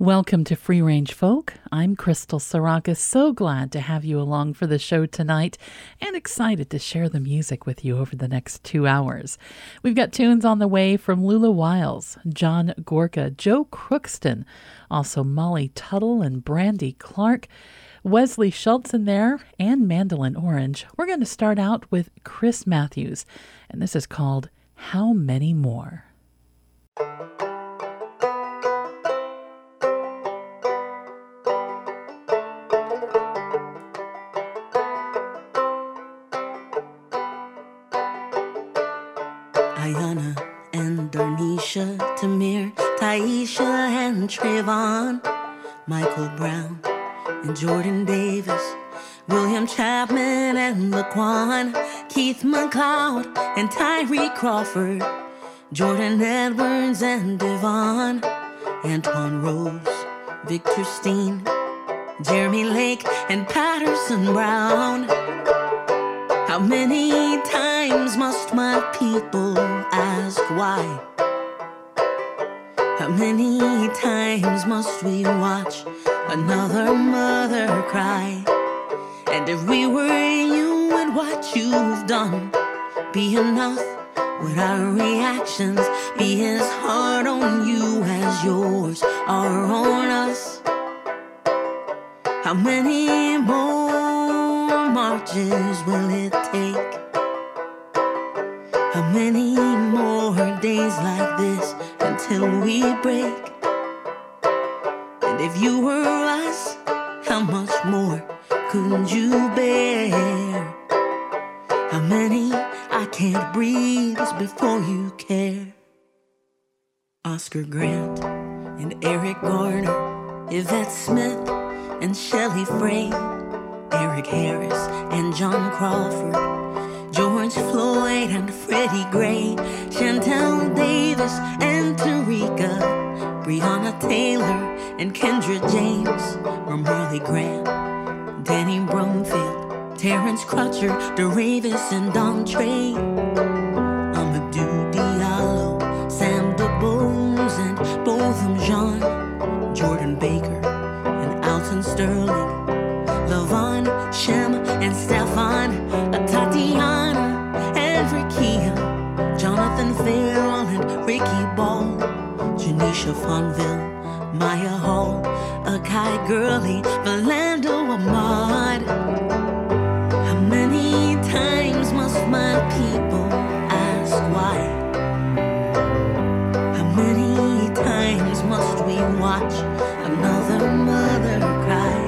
Welcome to Free Range Folk. I'm Crystal Sarakas. So glad to have you along for the show tonight and excited to share the music with you over the next two hours. We've got tunes on the way from Lula Wiles, John Gorka, Joe Crookston, also Molly Tuttle and Brandy Clark, Wesley Schultz in there, and Mandolin Orange. We're going to start out with Crys Matthews, and this is called How Many More. Trayvon, Michael Brown, and Jordan Davis, William Chapman, and Laquan, Keith McLeod, and Tyree Crawford, Jordan Edwards, and Devon, Antwon Rose, Victor Steen, Jeremy Lake, and Patterson Brown. How many times must my people ask why? How many times must we watch another mother cry? And if we were you and what you've done be enough, would our reactions be as hard on you as yours are on us? How many more marches will it take? How many more days like this? until we break. And if you were us, how much more could you bear? How many I can't breathe before you care? Oscar Grant and Eric Garner, Yvette Smith and Shelley Frey, Eric Harris and John Crawford. George Floyd and Freddie Gray, Chantel Davis and Tarika, Breonna Taylor and Kendra James, Marley Graham, Danny Brumfield, Terrence Crutcher, DeRavis and Don Janisha Fonville, Maya Hall, Akai Gurley, Valando Ahmad. How many times must my people ask why? How many times must we watch another mother cry?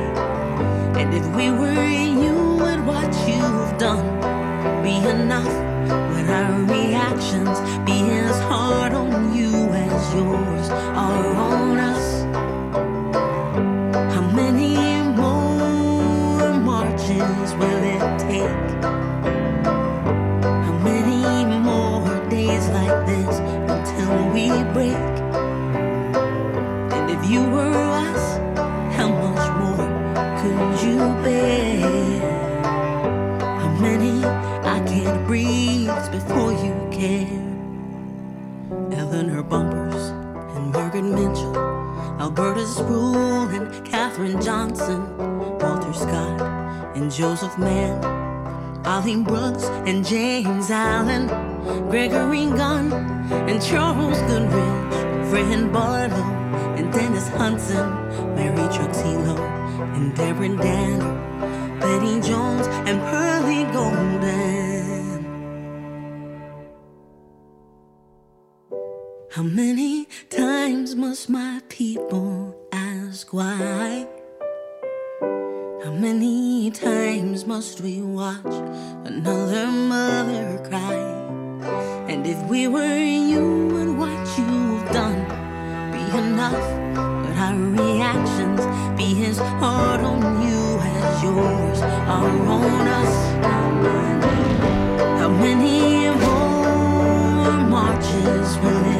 And if we were you and what you've done be enough? Our reactions be as hard on you as yours are on us? How many more marches will it take? How many more days like this until we break? And if you were us, how much more could you bear? Before you care. Eleanor Bumpurs and Margaret Mitchell, Alberta Sproul and Katherine Johnson, Walter Scott and Joseph Mann, Arlene Brooks and James Allen, Gregory Gunn and Charles Goodrich, Fred Barlow and Dennis Hudson, Mary Truxillo and Deborah Danner, Betty Jones and Pearlie Golden. How many times must my people ask why? How many times must we watch another mother cry? And if we were you and what you've done be enough, would our reactions be as hard on you as yours are on us? How many more marches will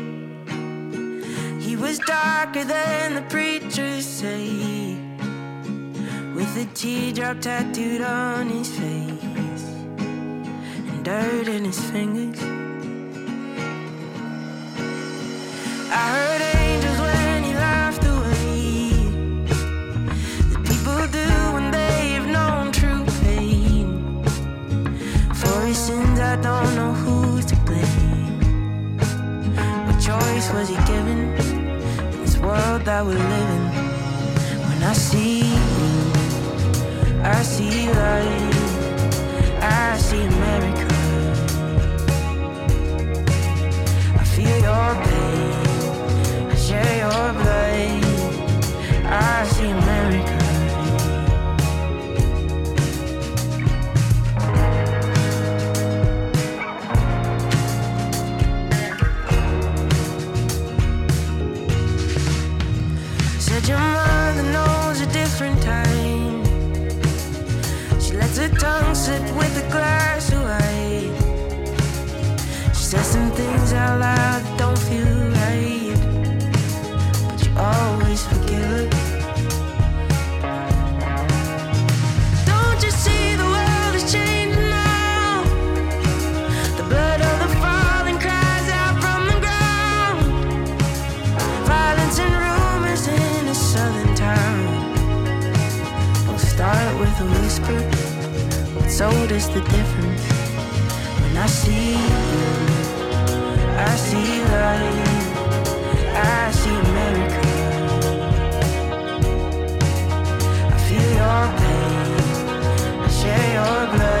Was darker than the preachers say, with a teardrop tattooed on his face and dirt in his fingers. I heard angels when he laughed away. The people do when they've known true pain. For his sins, I don't know who's to blame. What choice was he given world that we're living? When I see you, I see light, I see America. I feel your pain, I share your blood. I see America. Things out loud that don't feel right, but you always forgive. Don't you see the world is changing now? The blood of the fallen cries out from the ground. Violence and rumors in a southern town. Will start with a whisper, but so does the difference. When I see you, I see light, I see America. I feel your pain, I share your blood.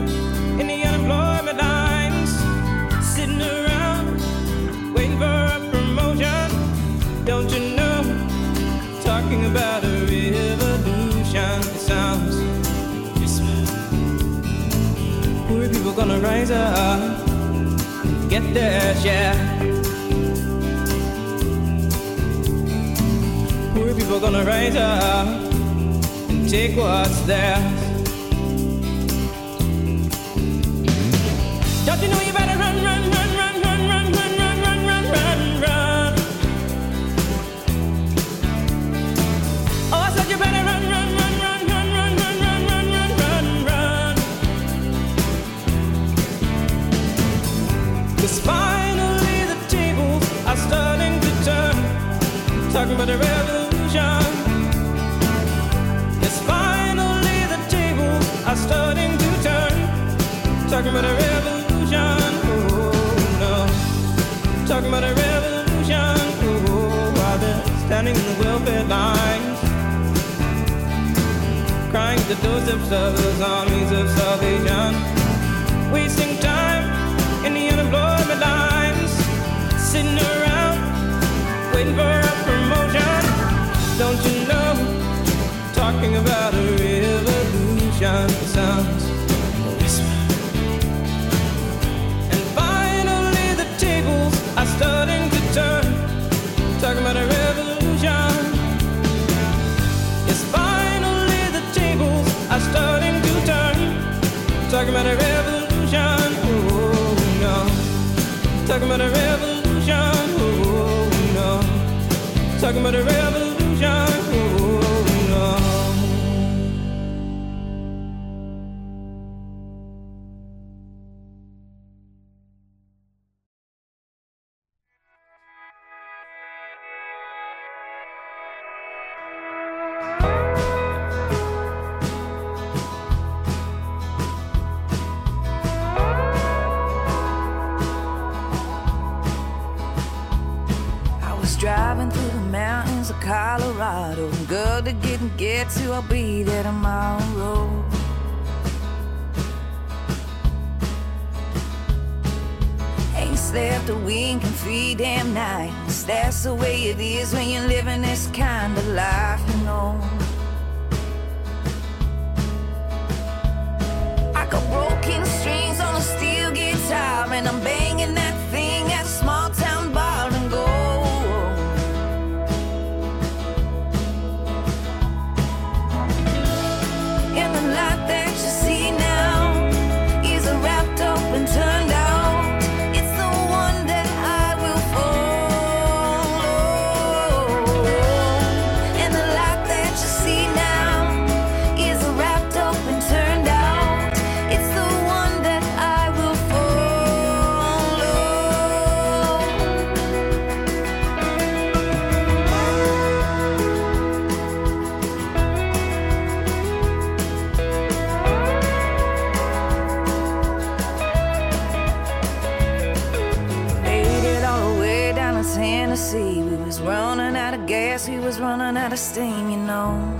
gonna rise up, and get their share. Poor people gonna rise up and take what's theirs. Don't you know you About a revolution. Yes, finally the tables are starting to turn. Talking about a revolution. Oh no. Talking about a revolution. Oh, while they're standing in the welfare lines. Crying at the of armies of salvation. Wasting time in the unemployment lines. Sitting waiting for a promotion. Don't you know? Talking about a revolution sounds a whisper. And finally, the tables are starting to turn. Talking about a revolution. Yes, finally, the tables are starting to turn. Talking about a revolution. Oh, no. Talking about a revolution. talking about a revolution. a stain, you know.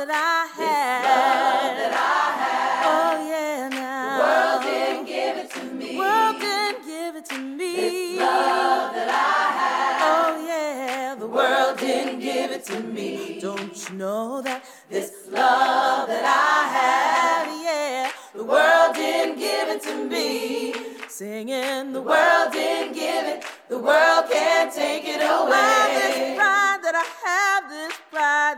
that I had. This love that I had. Oh yeah, now. The world didn't give it to me. World didn't give it to me. This love that I had. Oh yeah, the world didn't give it to me. Don't you know that this love that I had, yeah, the world didn't give it to me. Singing, the world didn't give it. The world can't take it away. Well,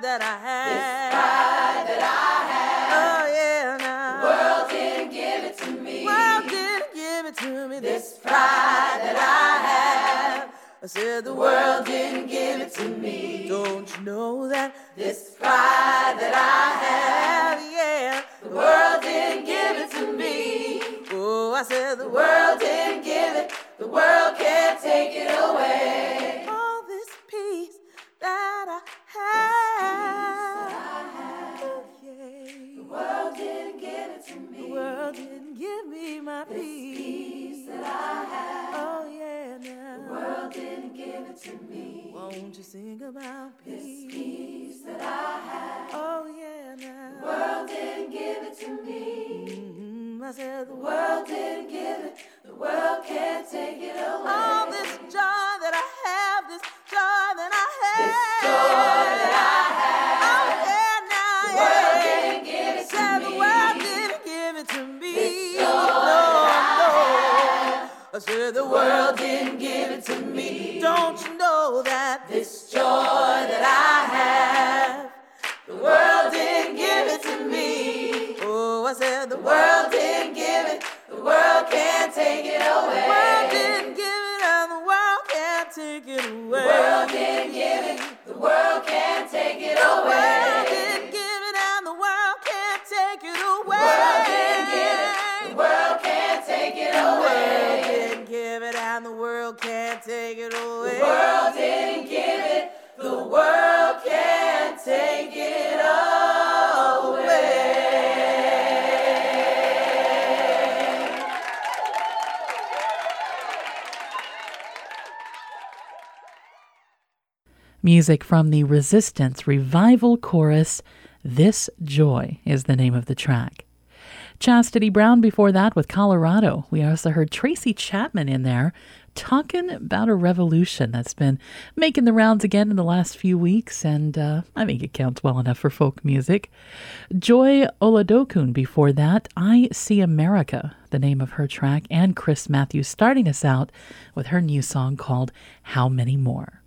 that I have. This pride that I have. Oh yeah, now. The world didn't give it to me. World didn't give it to me. This pride that I have. I said the world didn't give it to me. Don't you know that this pride that I have, yeah, the world didn't give it to me. Oh, I said the world didn't give it. The world can't take it away. My peace. peace that I have. Oh yeah, now. The world didn't give it to me. Won't you sing about peace? This peace that I have. Oh yeah, now. The world didn't give it to me. Mm-hmm. I said the world didn't give it. The world can't take it away. All this joy that I have, this joy that I have. This joy that I have. Oh yeah, now. The yeah. world I said the world didn't give it to me. Don't you know that this joy that I have, the world didn't give it to me. Oh, I said the world didn't give it. The world can't take it away. The world didn't give it, and the world can't take it away. The world didn't give it. The world can't take it away. The world didn't give it, and the world can't take it away. The world didn't give it. The world can't take it away. Can't take it away. The world didn't give it. The world can't take it away. Music from the Resistance Revival Chorus. This Joy is the name of the track. Chastity Brown before that with Colorado. We also heard Tracy Chapman in there talking about a revolution that's been making the rounds again in the last few weeks, and uh, I think it counts well enough for folk music. Joy Oladokun before that, I See America, the name of her track, and Crys Matthews starting us out with her new song called How Many More.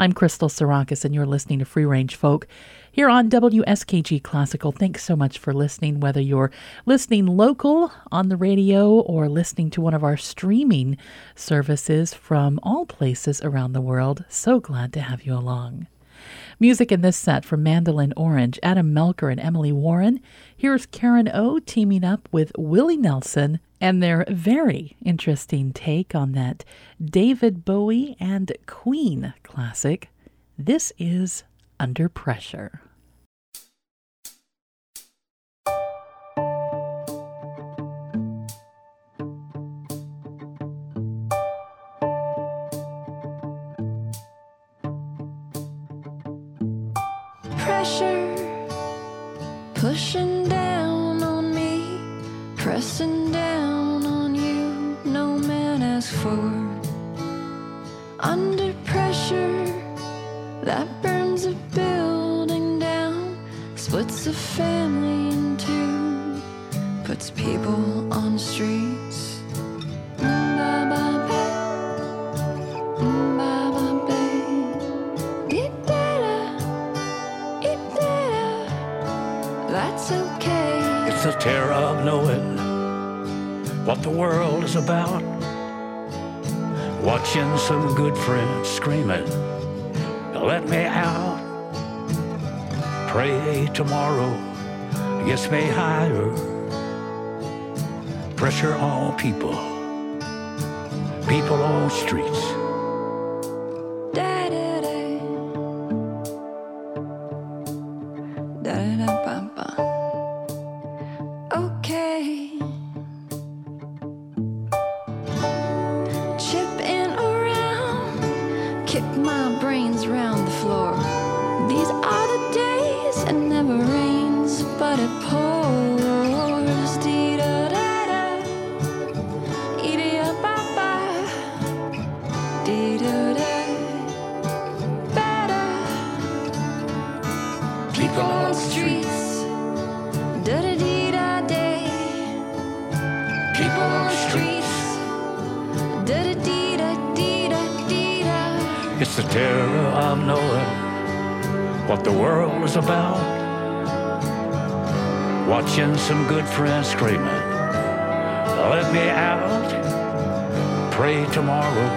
I'm Crystal Sarakas, and you're listening to Free Range Folk here on WSKG Classical. Thanks so much for listening, whether you're listening local on the radio or listening to one of our streaming services from all places around the world. So glad to have you along. Music in this set from Mandolin Orange, Adam Melchor and Emily Warren. Here's Karen O teaming up with Willie Nelson and their very interesting take on that David Bowie and Queen classic. This is Under Pressure. pressure pushing down on me, pressing down on you. No man asked for. Family in two, puts people on streets. That's okay. It's the terror of knowing what the world is about. Watching some good friends screaming, let me out. Pray tomorrow gets me higher. Pressure on people, people on streets. Friends screaming, let me out. Pray tomorrow,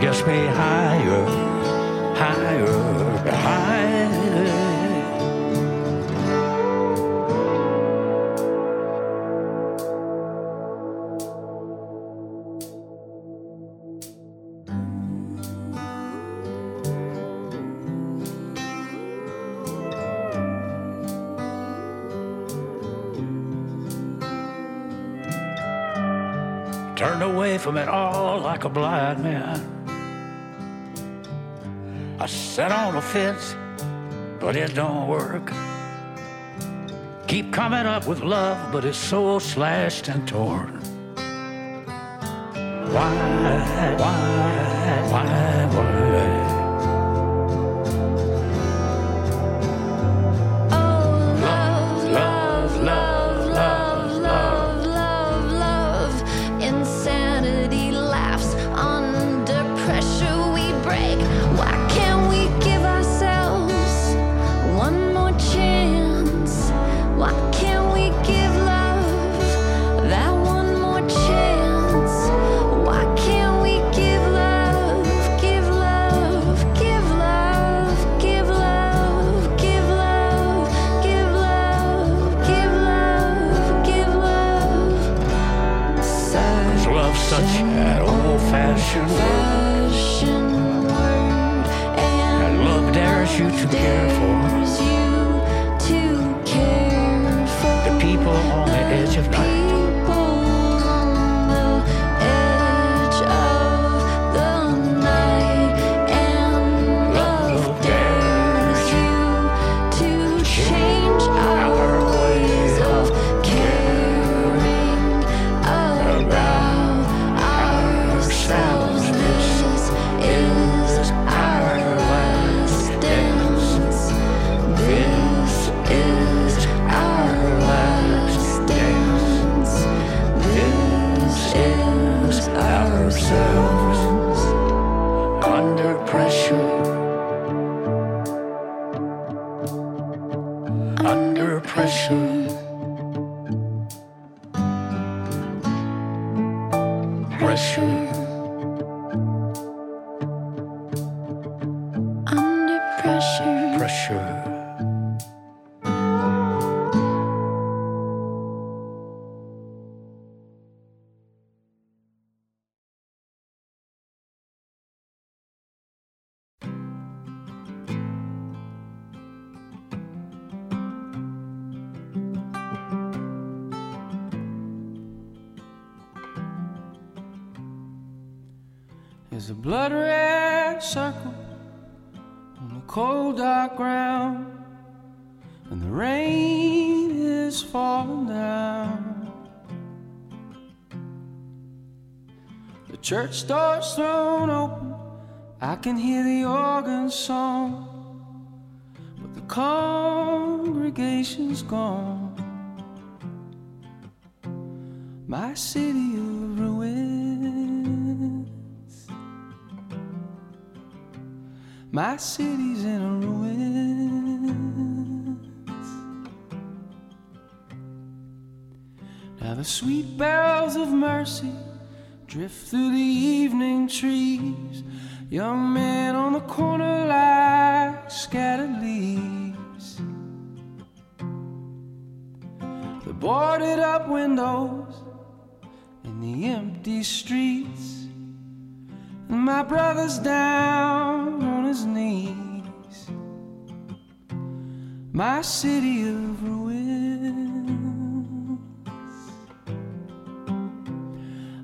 gets me higher, higher, higher. Fence, but it don't work. Keep coming up with love, but it's so slashed and torn. Why, why, why, why? Church door's thrown open, I can hear the organ song, but the congregation's gone. My city of ruins. My city's in a ruins. Now the sweet bells of mercy drift through the evening trees. Young men on the corner like scattered leaves. The boarded up windows in the empty streets. And my brother's down on his knees. My city of ruins.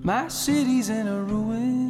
My city's in a ruins.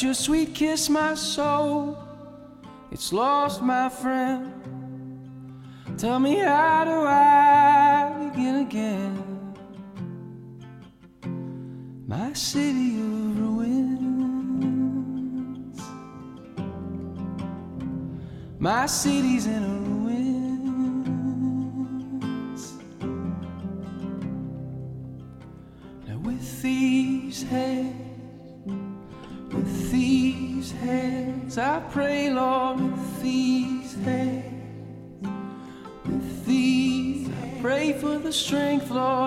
Your sweet kiss, my soul, it's lost, my friend. Tell me, how do I begin again? My city of ruins. My city's in ruins. Strength, Lord,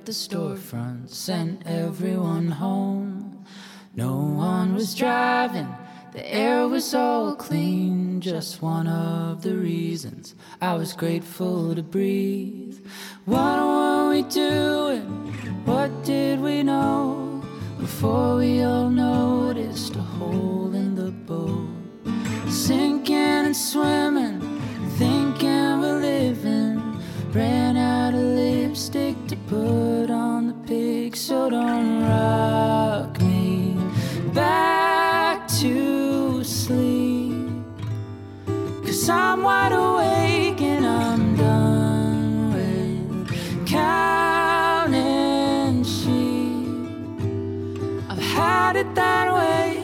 up the storefront, sent everyone home. No one was driving, the air was all clean. Just one of the reasons I was grateful to breathe. What were we doing? What did we know before we all noticed a hole in the boat? Sinking and swimming, so don't rock me back to sleep. Cause I'm wide awake and I'm done with counting sheep. I've had it that way,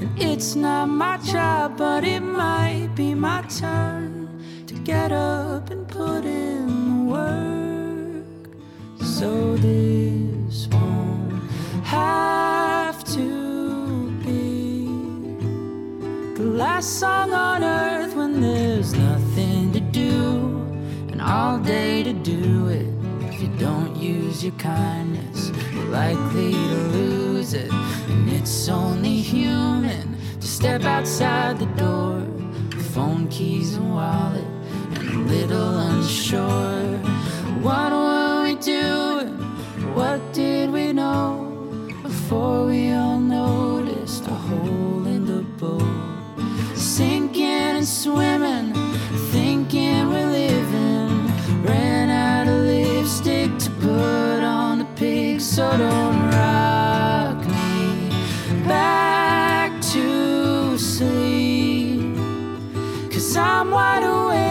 and it's not my job, but it might be my turn to get up and put in the work. So this have to be the last song on earth when there's nothing to do, and all day to do it. If you don't use your kindness, you're likely to lose it. And it's only human to step outside the door with phone keys and wallet and a little unsure. What were we doing? What did we know before we all noticed a hole in the boat? Sinking and swimming, thinking we're living. Ran out of lipstick to put on the pig, so don't rock me back to sleep. Cause I'm wide awake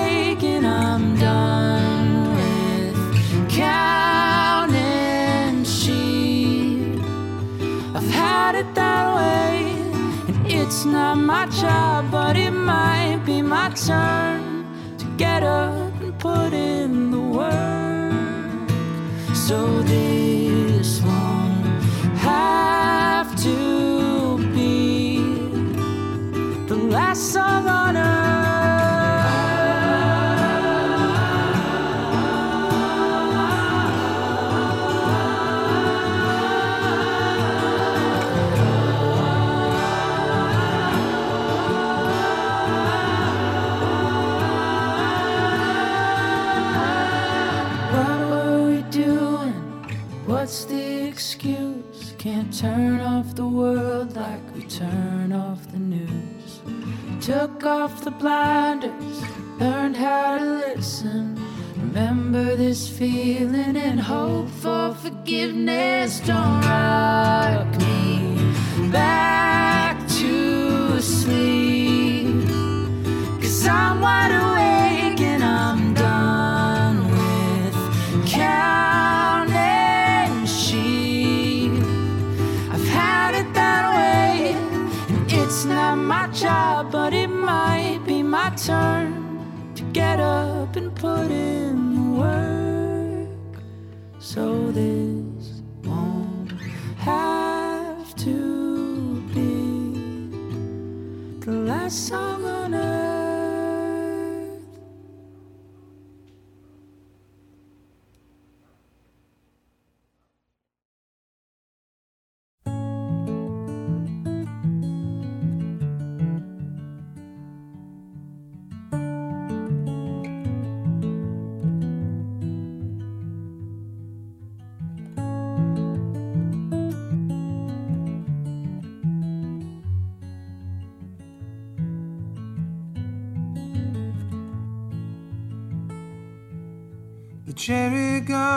it's not my job, but it might be my turn to get up and put in the work. So this won't have to be the last song on What can't turn off the world like we turn off the news. Took off the blinders, learned how to listen. Remember this feeling and hope for forgiveness. Don't rock me back to sleep. Cause I'm wide awake job, but it might be my turn to get up and put in the work. So this won't have to be the last song on earth.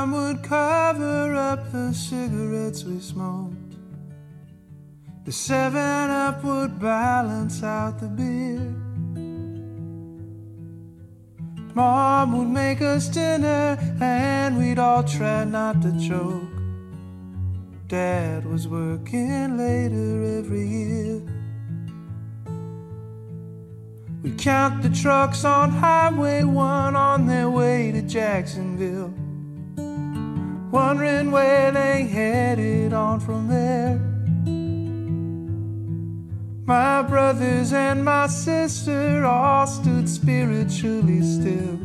Gum would cover up the cigarettes we smoked. The seven up would balance out the beer. Mom would make us dinner and we'd all try not to choke. Dad was working later every year. We'd count the trucks on Highway 1 on their way to Jacksonville. Wondering where they headed on from there. My brothers and my sister all stood spiritually still,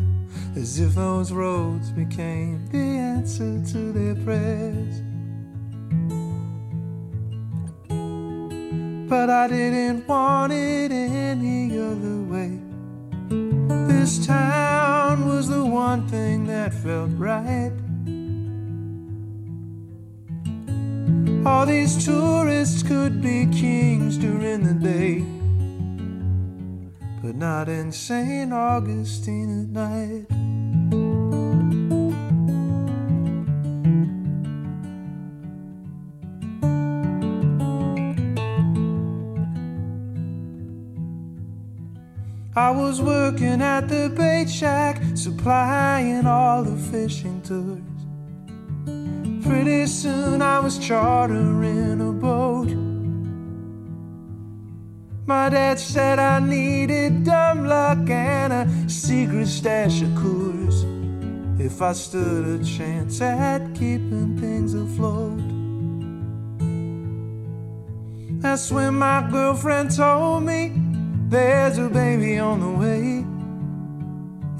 as if those roads became the answer to their prayers. But I didn't want it any other way. This town was the one thing that felt right. All these tourists could be kings during the day, but not in St. Augustine at night. I was working at the bait shack, supplying all the fishing tours. Pretty soon I was chartering a boat. My dad said I needed dumb luck and a secret stash of Coors if I stood a chance at keeping things afloat. That's when my girlfriend told me there's a baby on the way.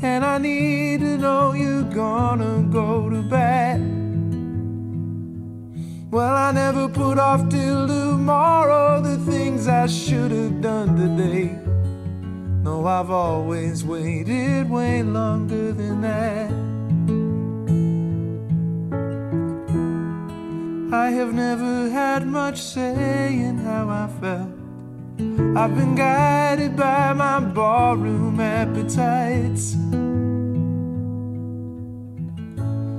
And I need to know you're gonna go to bed. Well, I never put off till tomorrow the things I should have done today. No, I've always waited way longer than that. I have never had much say in how I felt. I've been guided by my barroom appetites.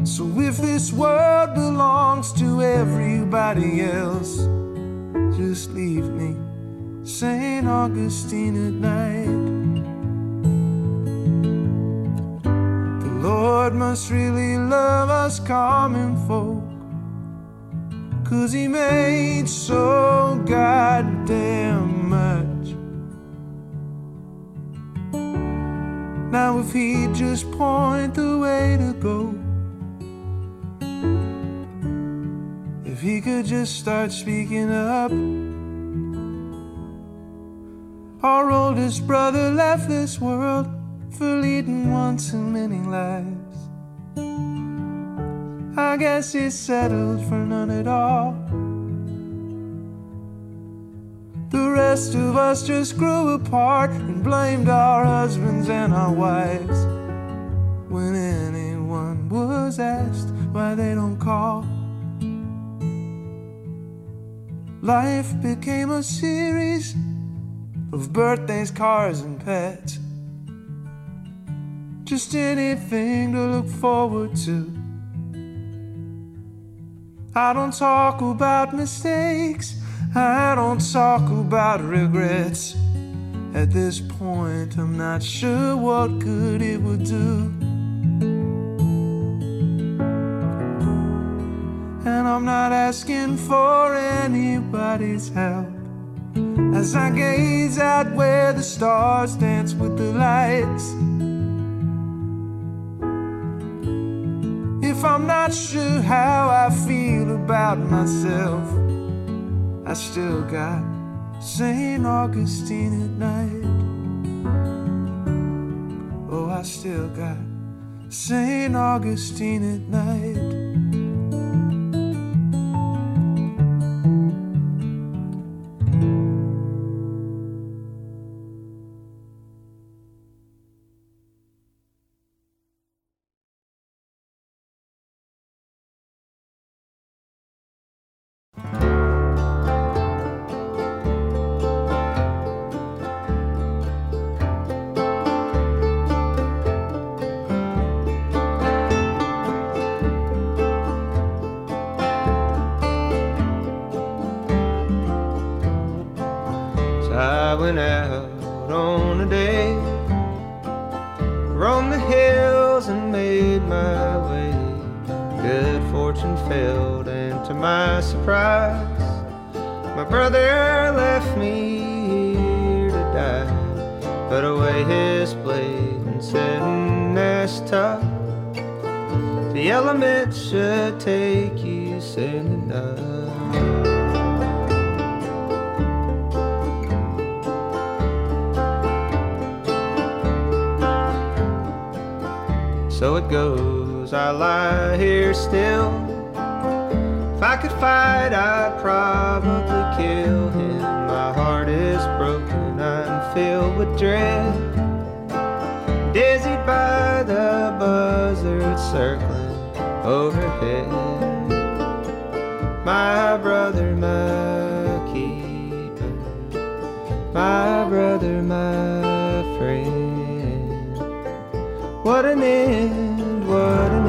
So if this world belongs to everybody else, just leave me St. Augustine at night. The Lord must really love us common folk. Cause he made so goddamn much. Now, if he'd just point the way to go, he could just start speaking up. Our oldest brother left this world for leading one too many lives. I guess he settled for none at all. The rest of us just grew apart and blamed our husbands and our wives. When anyone was asked why they don't call, Life became a series of birthdays, cars, and pets. Just anything to look forward to. I don't talk about mistakes, I don't talk about regrets. At this point, I'm not sure what good it would do. And I'm not asking for anybody's help as I gaze out where the stars dance with the lights. If I'm not sure how I feel about myself, I still got St. Augustine at night. Oh, I still got St. Augustine at night. The hills and made my way. Good fortune failed, and to my surprise, my brother left me here to die. Put away his blade and said, tough. The elements should take you soon enough. So it goes, I lie here still. If I could fight, I'd probably kill him. My heart is broken, I'm filled with dread. Dizzied by the buzzards circling overhead. My brother, my keeper. My brother, my What an end, what an end.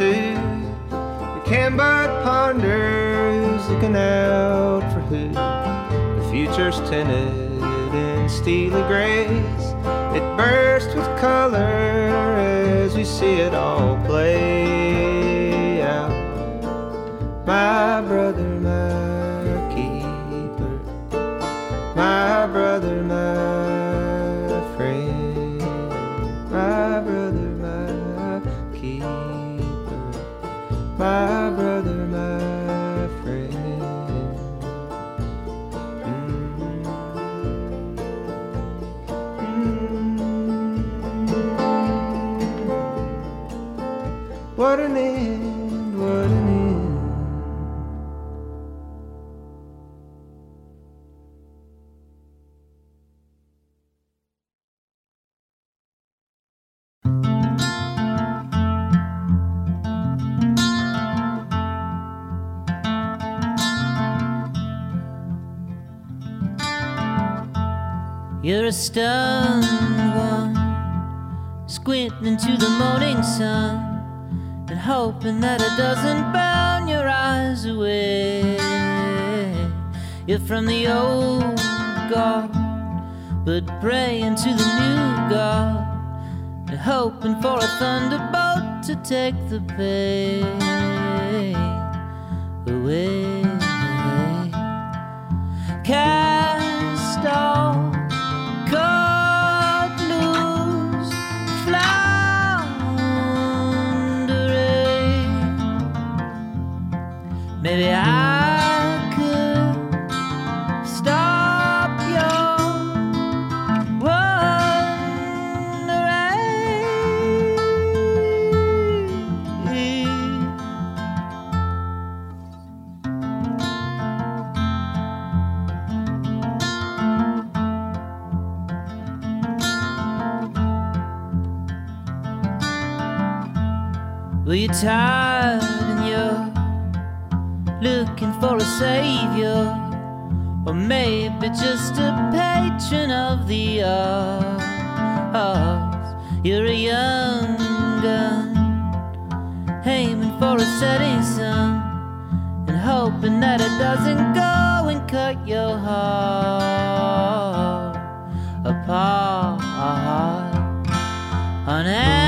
Solitude, we can but ponder looking out for who. The future's tinted in steely grays. It bursts with color as we see it all play out. My brother, hoping that it doesn't burn your eyes away. You're from the old God, but praying to the new God and hoping for a thunderbolt to take the pain away. Cast off Maybe I could stop your wandering. Will you tie? A savior, or maybe just a patron of the arts. You're a young gun, aiming for a setting sun, and hoping that it doesn't go and cut your heart apart. Unanswering,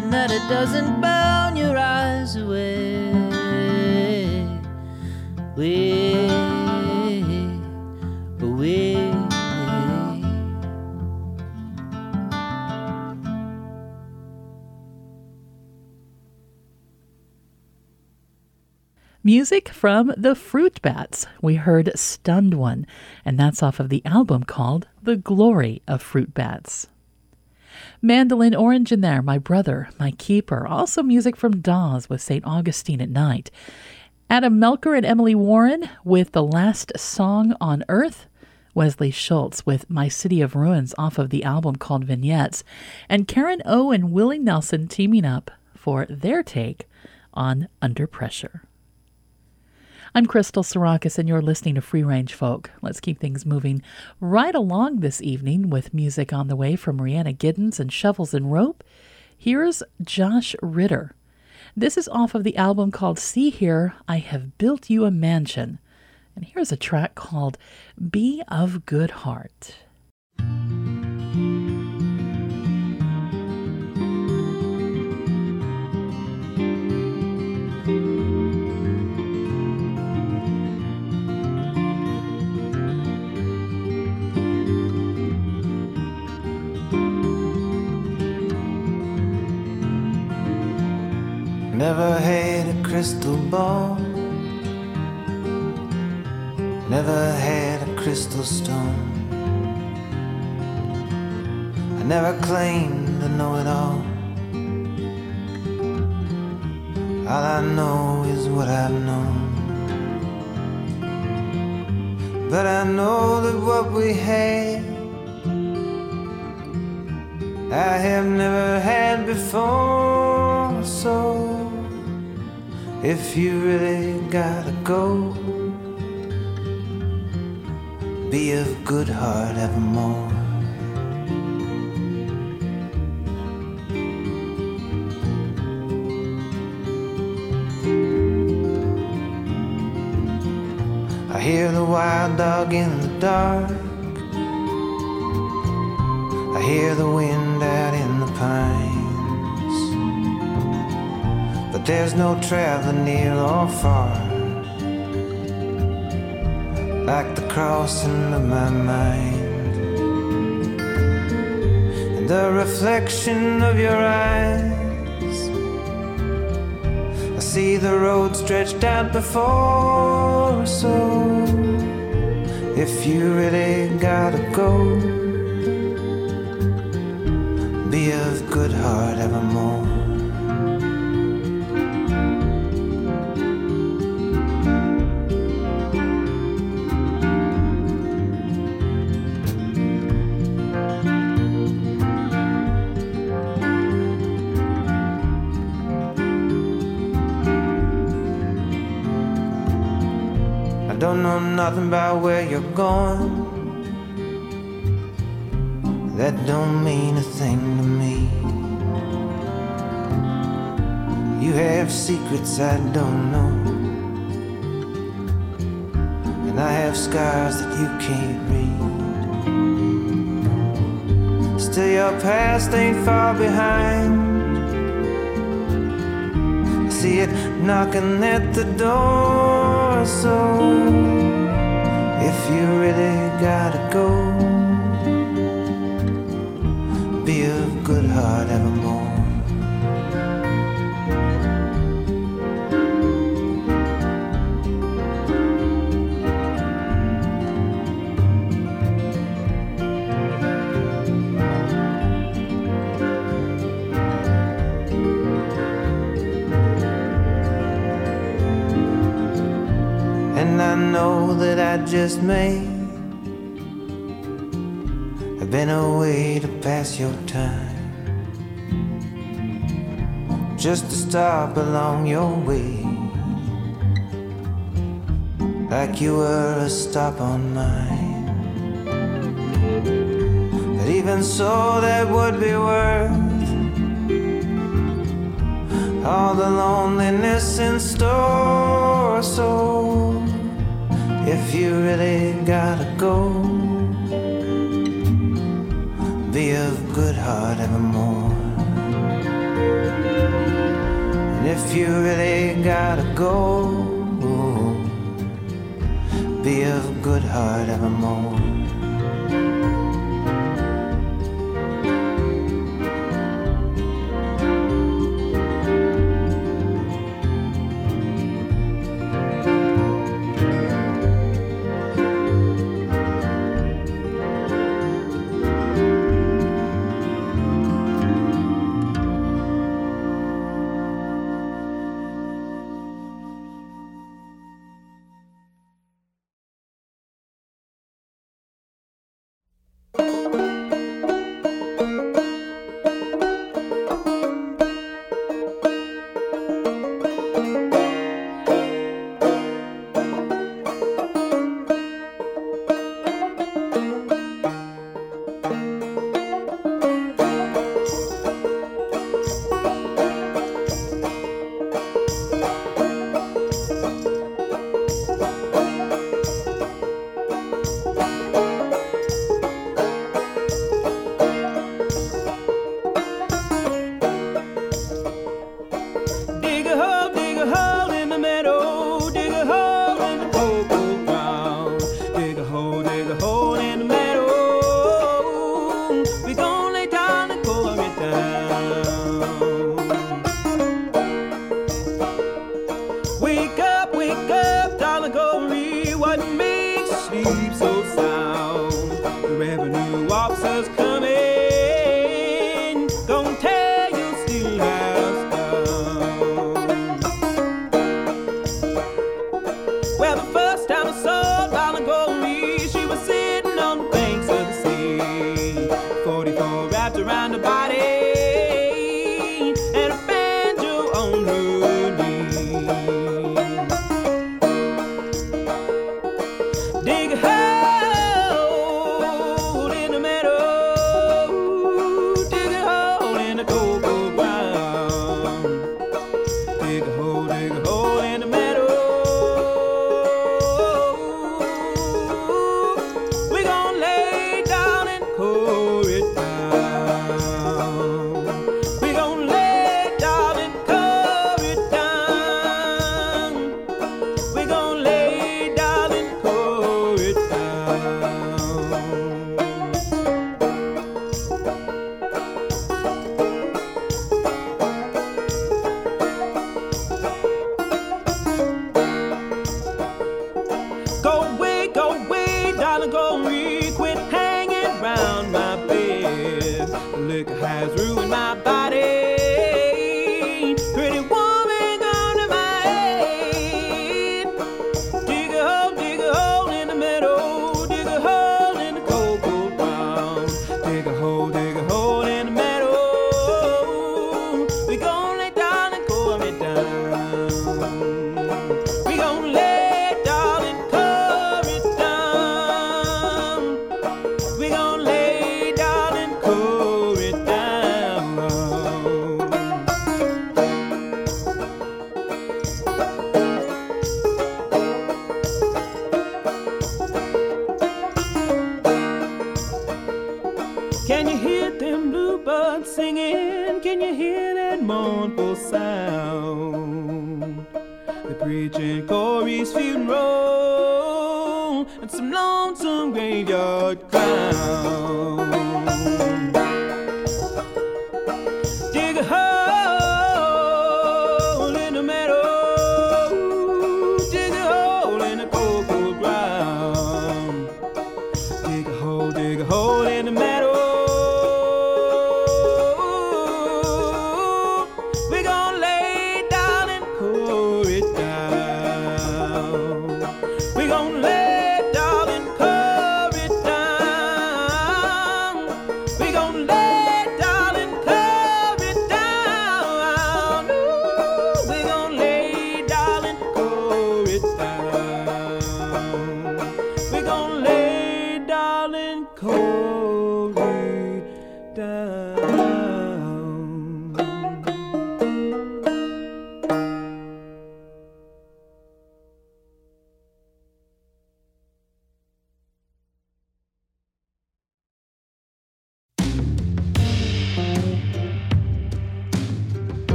hoping that it doesn't burn your eyes away. Way, away. Music from the Fruit Bats. We heard Stunned One, and that's off of the album called The Glory of Fruit Bats. Mandolin Orange in there, My Brother, My Keeper. Also music from Dawes with St. Augustine at Night. Adam Melchor and Emily Warren with The Last Song on Earth. Wesley Schultz with My City of Ruins off of the album called Vignettes. And Karen O and Willie Nelson teaming up for their take on Under Pressure. I'm Crystal Sarakas, and you're listening to Free Range Folk. Let's keep things moving right along this evening with music on the way from Rhiannon Giddens and Shovels and Rope. Here's Josh Ritter. This is off of the album called See Here, I Have Built You a Mansion. And here's a track called Be of Good Heart. Never had a crystal ball. Never had a crystal stone. I never claimed to know it all. All I know is what I've known. But I know that what we had, I have never had before. So if you really gotta go, be of good heart evermore. I hear the wild dog in the dark. I hear the wind out in the pines. But there's no traveling near or far. Like the crossing of my mind. And the reflection of your eyes. I see the road stretched out before us. So if you really gotta go, Gone, that don't mean a thing to me. You have secrets I don't know. and I have scars that you can't read. Still, your past ain't far behind. I see it knocking at the door, so you really gotta go. just made have been a way to pass your time. Just to stop along your way, like you were a stop on mine. But even so, that would be worth all the loneliness in store. So if you really gotta go. Be of good heart evermore. And if you really gotta go, be of good heart evermore.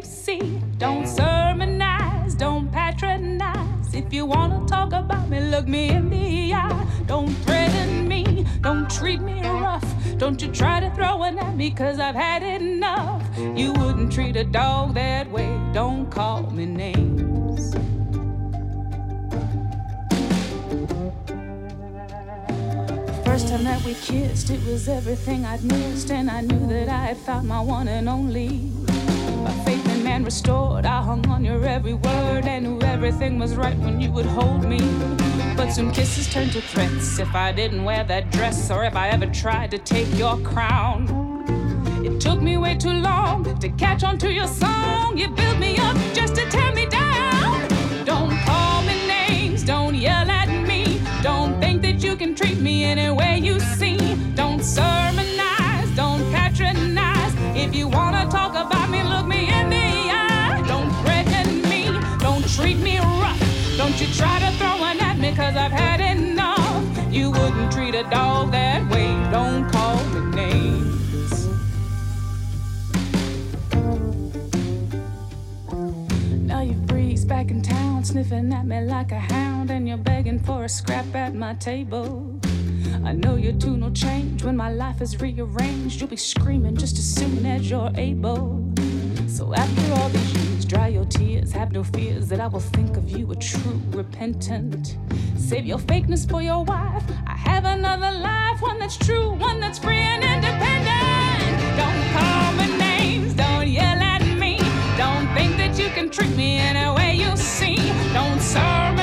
You see. Don't sermonize, don't patronize. If you wanna talk about me, look me in the eye. Don't threaten me, don't treat me rough. Don't you try to throw one at me, cause I've had enough. You wouldn't treat a dog that way, don't call me names. First time that we kissed, it was everything I'd missed, and I knew that I had found my one and only. My faith man restored, I hung on your every word and knew everything was right when you would hold me. But soon kisses turned to threats if I didn't wear that dress or if I ever tried to take your crown. It took me way too long to catch on to your song. You built me up just to tear me down. Don't call me names, don't yell at me. Don't think that you can treat me any way you see. Don't sermonize, don't patronize. If you wanna talk about you try to throw one at me, cause I've had enough. You wouldn't treat a dog that way. Don't call me names. Now you freeze back in town, sniffing at me like a hound, and you're begging for a scrap at my table. I know your tune will change when my life is rearranged. You'll be screaming just as soon as you're able. So after all these dry your tears, have no fears that I will think of you a true repentant. Save your fakeness for your wife. I have another life, one that's true, one that's free and independent. Don't call me names, don't yell at me. Don't think that you can treat me in a way you see. Don't sermonize,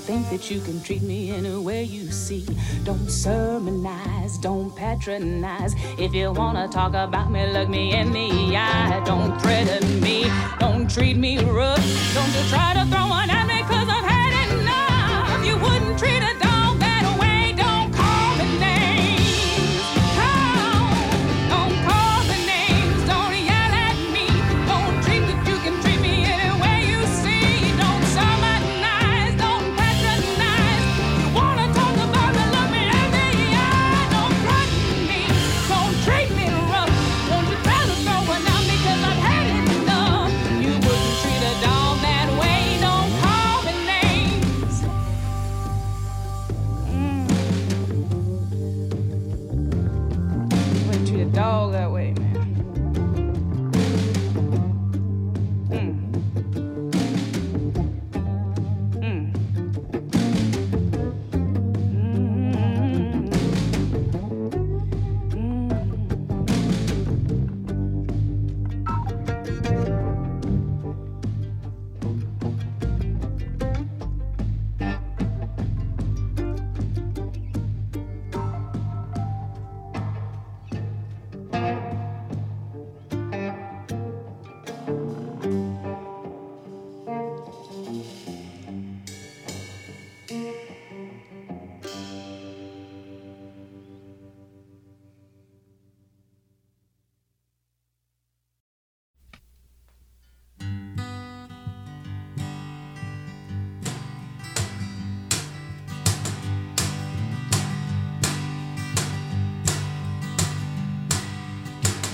think that you can treat me any way you see. Don't sermonize, don't patronize. If you wanna talk about me, look me in the eye. Don't threaten me, don't treat me rough. Don't you try to throw one at me,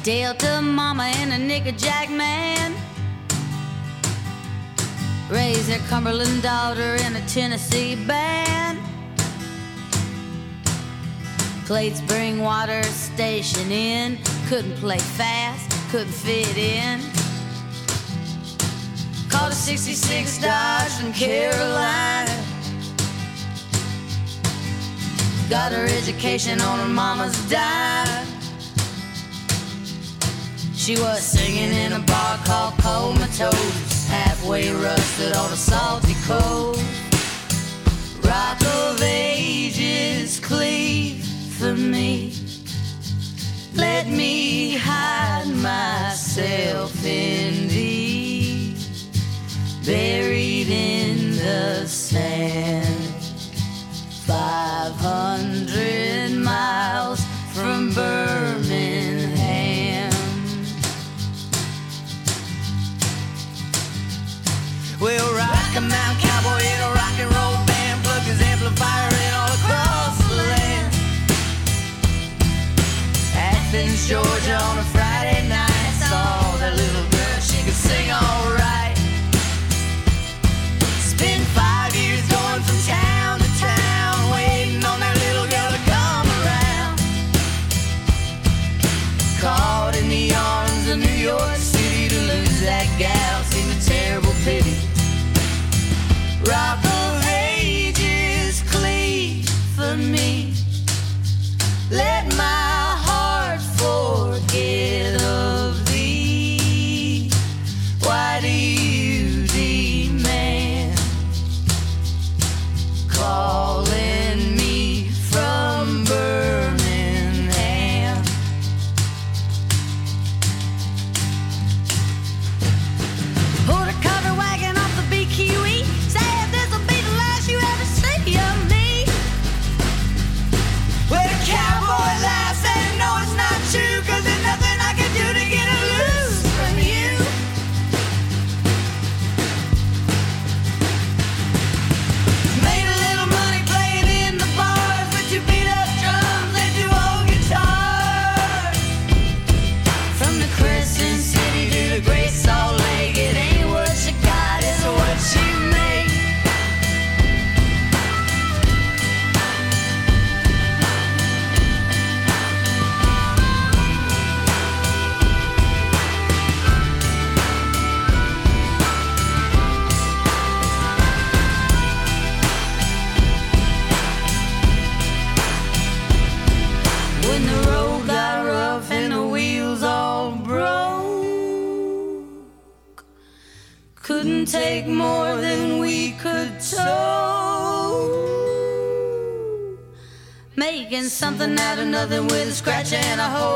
Delta mama and a Nickajack man. Raised their Cumberland daughter in a Tennessee band. Played Springwater Station in. Couldn't play fast, couldn't fit in. Called a 66 Dodge from Carolina. Got her education on her mama's dime. She was singing in a bar called Comatose, halfway rusted on a salty coast. Rock of ages, cleave for me. Let me hide myself in thee, buried in the sand. 500 miles from Birmingham. We'll rock em out, cowboy in a rock and roll band. Plug his amplifier in all across the land. Athens, Georgia on a Friday. catching a hole.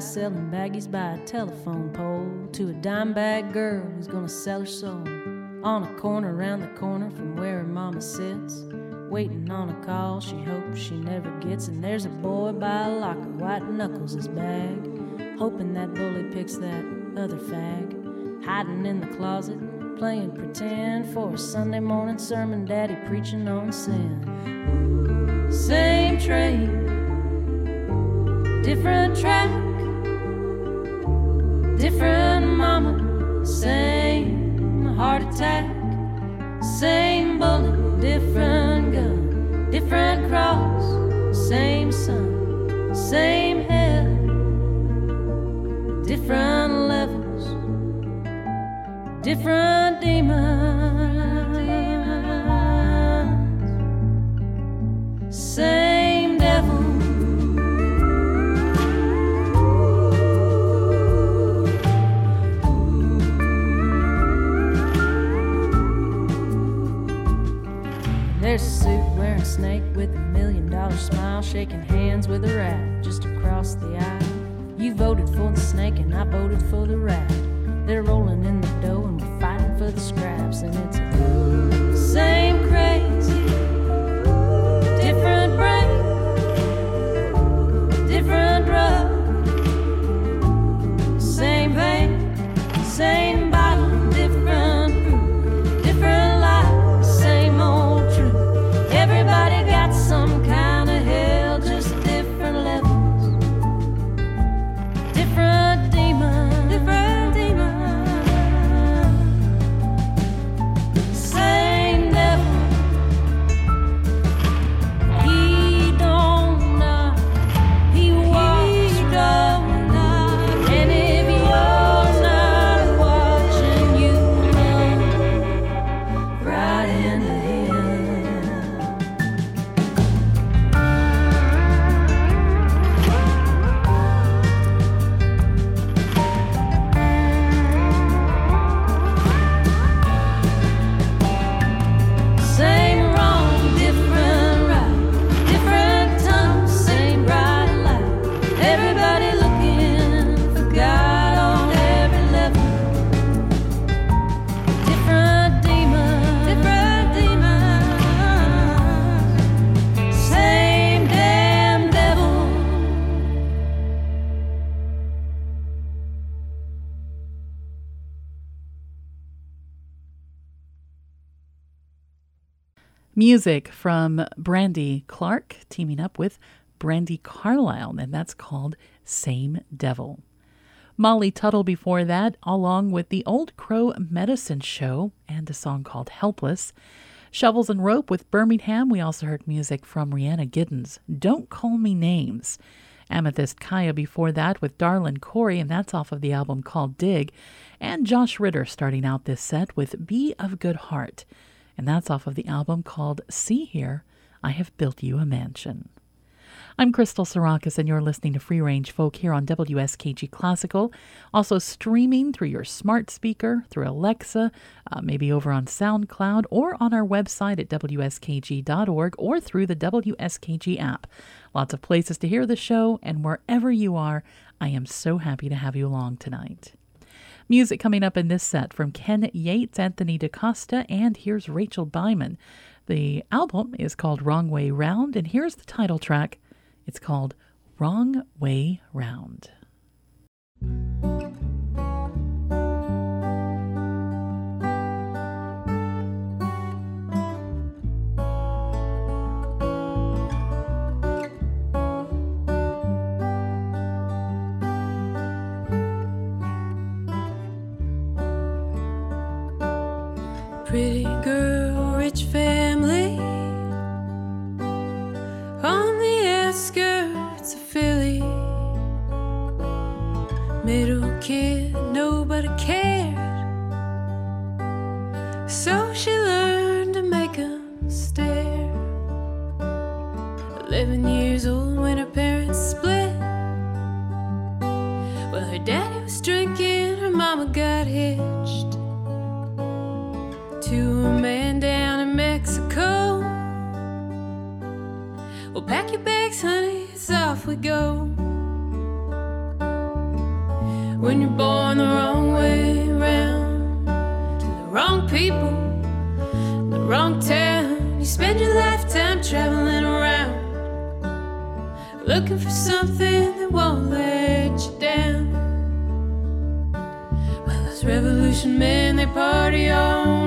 Selling baggies by a telephone pole to a dime bag girl who's gonna sell her soul. On a corner around the corner from where her mama sits, waiting on a call she hopes she never gets. And there's a boy by a locker, white knuckles his bag, hoping that bully picks that other fag, hiding in the closet, playing pretend for a Sunday morning sermon, daddy preaching on sin. Same train, different track, different mama, same heart attack, same bullet, different gun, different cross, same sun, same hell, different levels, different Music from Brandy Clark teaming up with Brandi Carlile, and that's called Same Devil. Molly Tuttle before that, along with the Old Crow Medicine Show and a song called Helpless. Shovels and Rope with Birmingham. We also heard music from Rhiannon Giddens. Don't Call Me Names. Amythyst Kiah before that with Darlin Corey, and that's off of the album called Dig. And Josh Ritter starting out this set with Be of Good Heart, and that's off of the album called See Here, I Have Built You a Mansion. I'm Crystal Sarakas, and you're listening to Free Range Folk here on WSKG Classical. Also streaming through your smart speaker, through Alexa, uh, maybe over on SoundCloud, or on our website at WSKG.org, or through the WSKG app. Lots of places to hear the show, and wherever you are, I am so happy to have you along tonight. Music coming up in this set from Ken Yates, Anthony DaCosta, and here's Rachel Baiman. The album is called Wrong Way Round, and here's the title track. It's called Wrong Way Round. Pretty girl, rich family looking for something that won't let you down. Well, those revolution men, they party all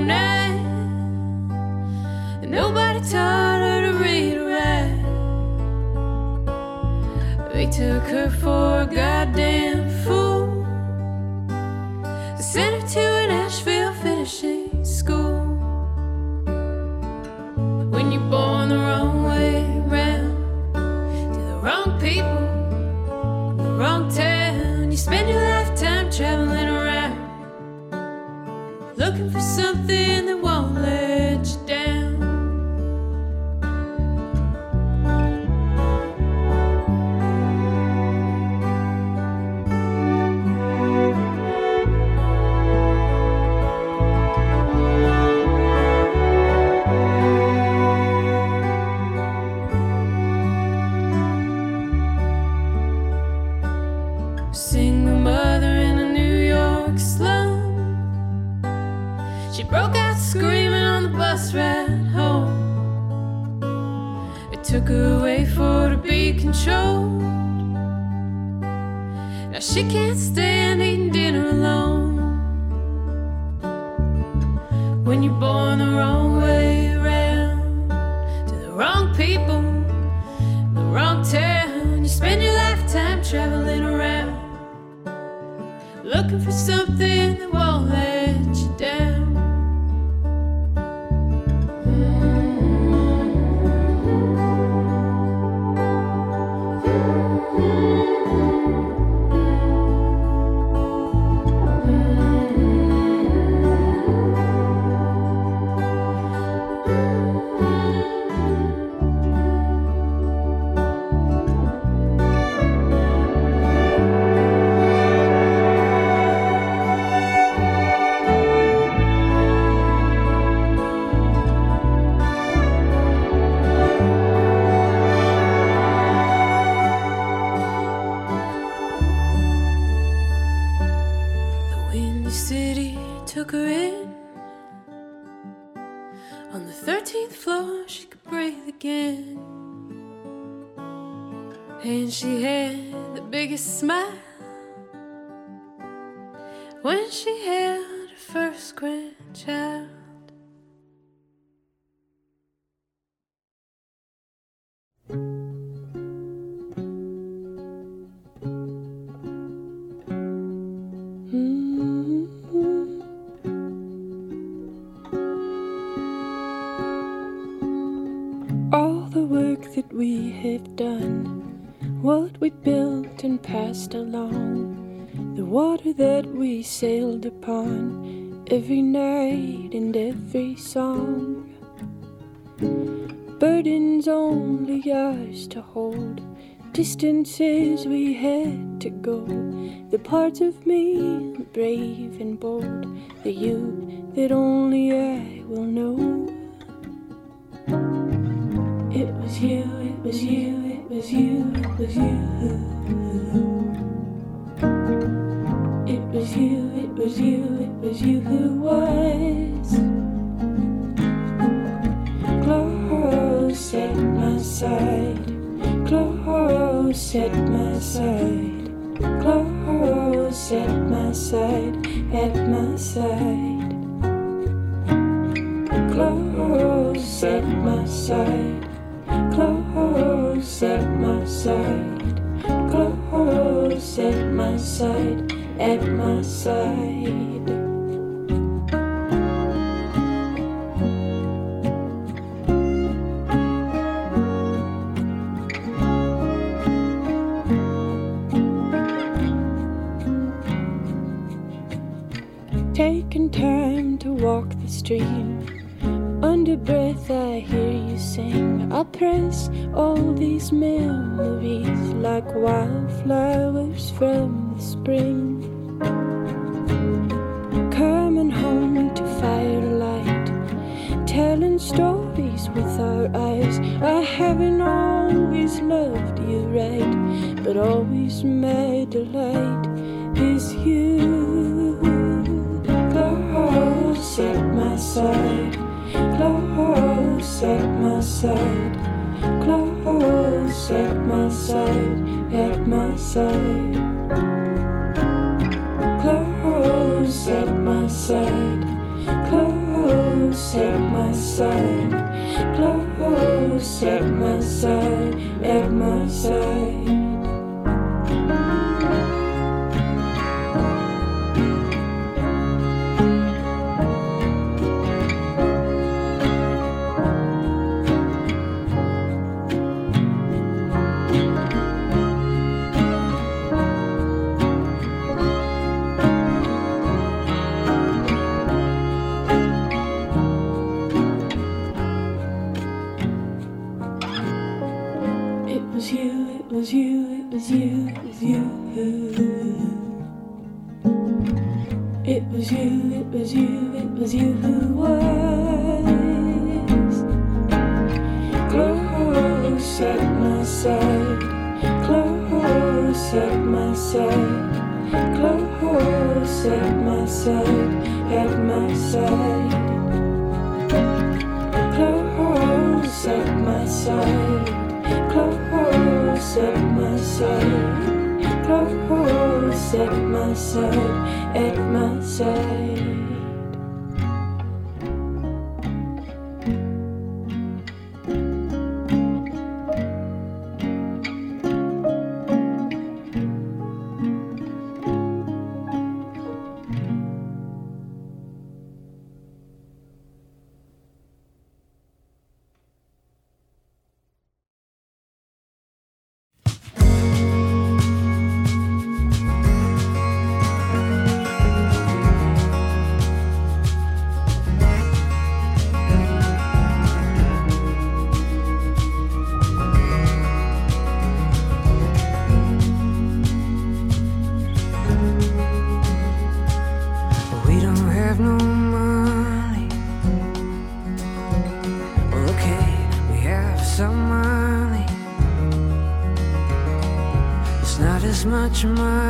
we built and passed along, the water that we sailed upon, every night and every song. Burdens only ours to hold, distances we had to go, the parts of me brave and bold, the you that only I will know. It was you, it was you, was you, it was you. It was you, it was you, it was you who was. Close at my side, close at my side, close at my side, at my side, close at my side at my side, close at my side, at my side. These memories like wildflowers from the spring. Coming home to firelight, telling stories with our eyes. I haven't always loved you right, but always my delight is you. Close at my side, close at my side, as much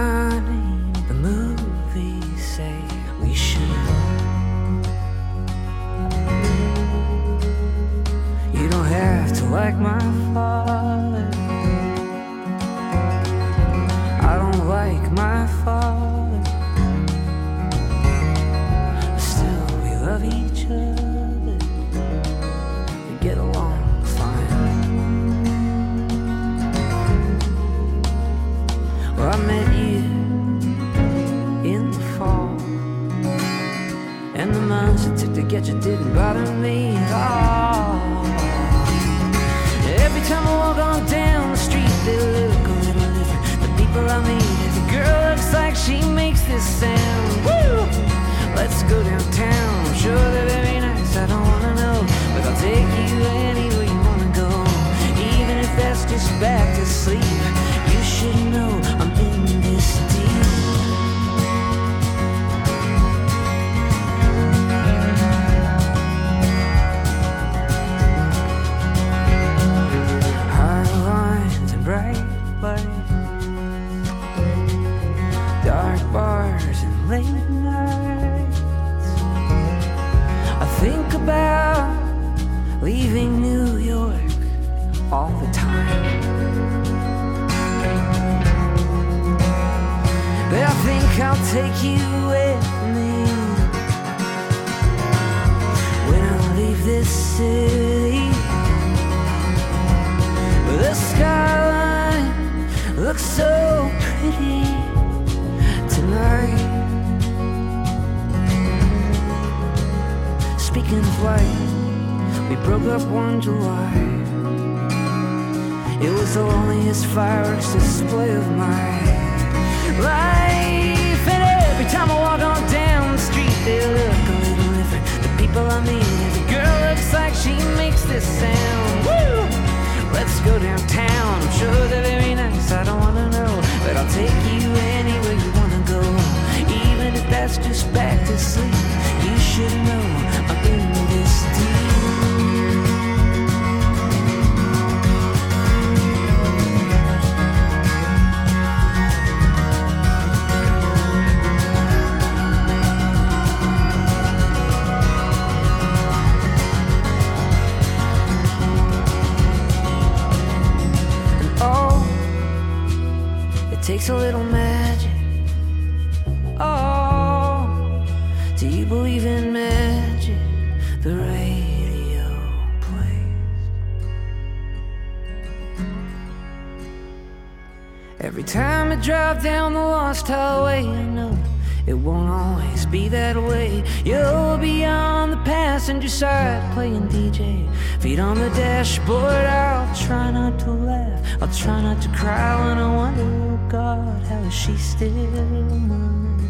Every time I drive down the lost highway, I know it won't always be that way. You'll be on the passenger side playing DJ. Feet on the dashboard, I'll try not to laugh. I'll try not to cry when I wonder, oh God, how is she still mine?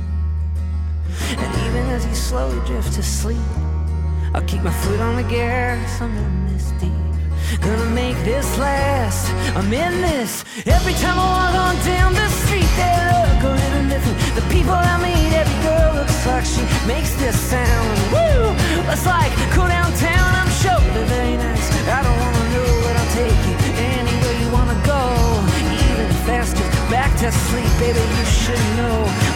And even as you slowly drift to sleep, I'll keep my foot on the gas. I'm in this deep. Gonna make this last. I'm in this. Every time I walk on down the street, they look a little different. The people I meet, every girl looks like she makes this sound. Woo! Let's like go downtown. I'm sure they're very nice. I don't wanna know, but I'll take you anywhere you wanna go. Even faster, back to sleep, baby. You should know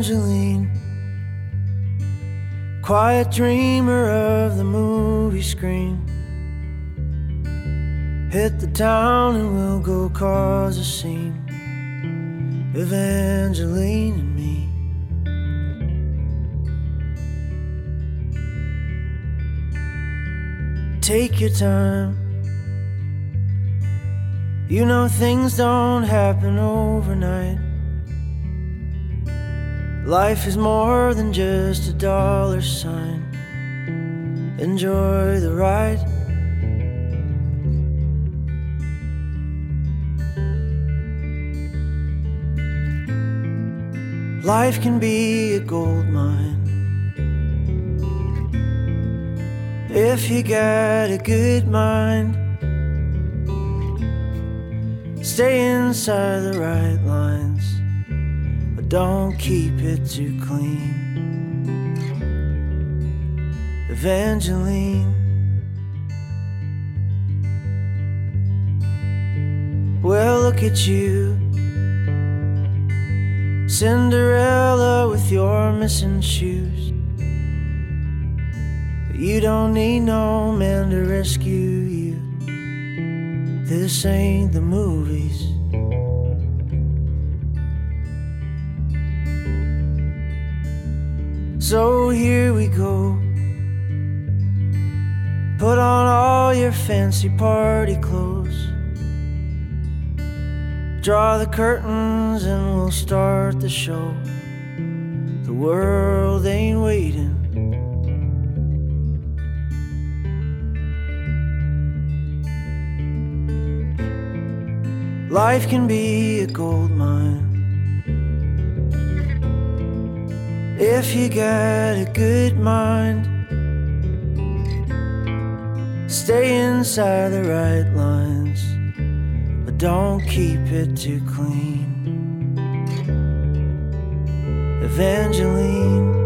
Evangeline, quiet dreamer of the movie screen. Hit the town and we'll go cause a scene. Evangeline and me. Take your time. You know things don't happen overnight. Life is more than just a dollar sign. Enjoy the ride. Life can be a gold mine. If you got a good mind, stay inside the right lines, don't keep it too clean. Evangeline. Well, look at you. Cinderella with your missing shoes. But you don't need no man to rescue you. This ain't the movies. So here we go. Put on all your fancy party clothes. Draw the curtains and we'll start the show. The world ain't waiting. Life can be a gold mine. If you got a good mind, stay inside the right lines but don't keep it too clean. Evangeline.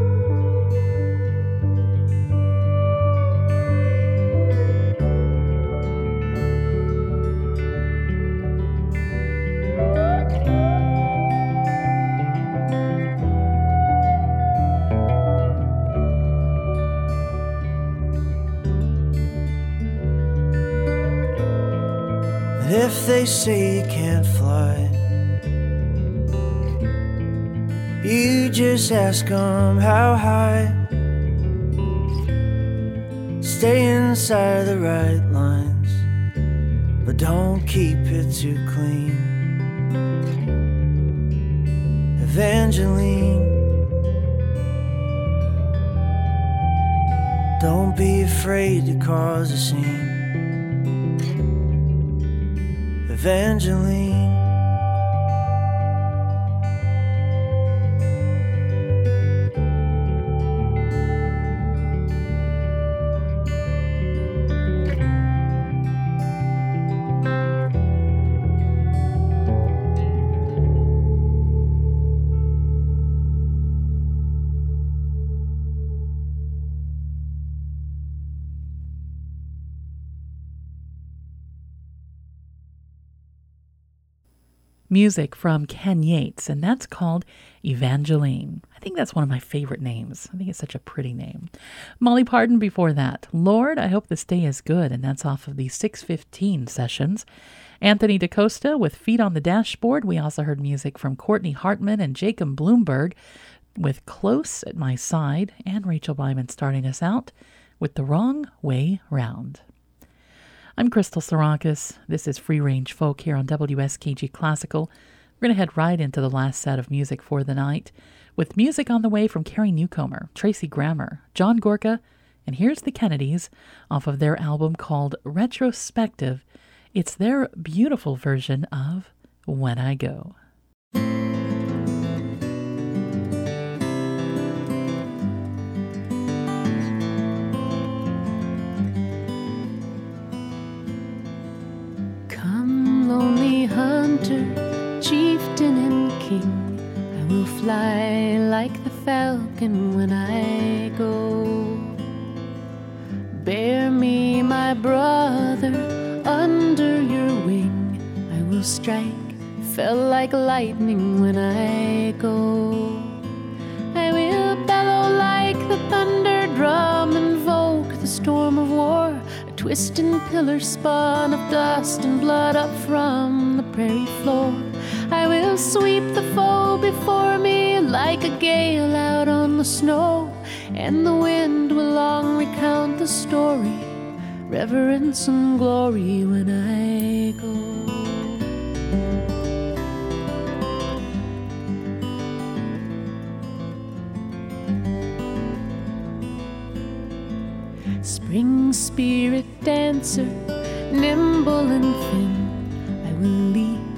They say you can't fly, you just ask them how high. Stay inside the right lines, but don't keep it too clean. Evangeline, don't be afraid to cause a scene. Evangeline. Music from Ken Yates, and that's called Evangeline. I think that's one of my favorite names. I think it's such a pretty name. Molly Parden before that. Lord, I hope this day is good, and that's off of the 615 sessions. Anthony DaCosta with Feet on the Dashboard. We also heard music from Courtney Hartman and Jacob Bloomberg with Close at My Side, and Rachel Baiman starting us out with The Wrong Way Round. I'm Crystal Sarakas. This is Free Range Folk here on WSKG Classical. We're going to head right into the last set of music for the night with music on the way from Carrie Newcomer, Tracy Grammer, John Gorka, and here's the Kennedys off of their album called Retrospective. It's their beautiful version of When I Go. Like the falcon when I go. Bear me, my brother, under your wing. I will strike, fell like lightning when I go. I will bellow like the thunder drum, invoke the storm of war, a twisting pillar spun of dust and blood up from the prairie floor. I will sweep the foe before me like a gale out on the snow, and the wind will long recount the story, reverence and glory when I go. Spring spirit dancer, nimble and thin, I will leap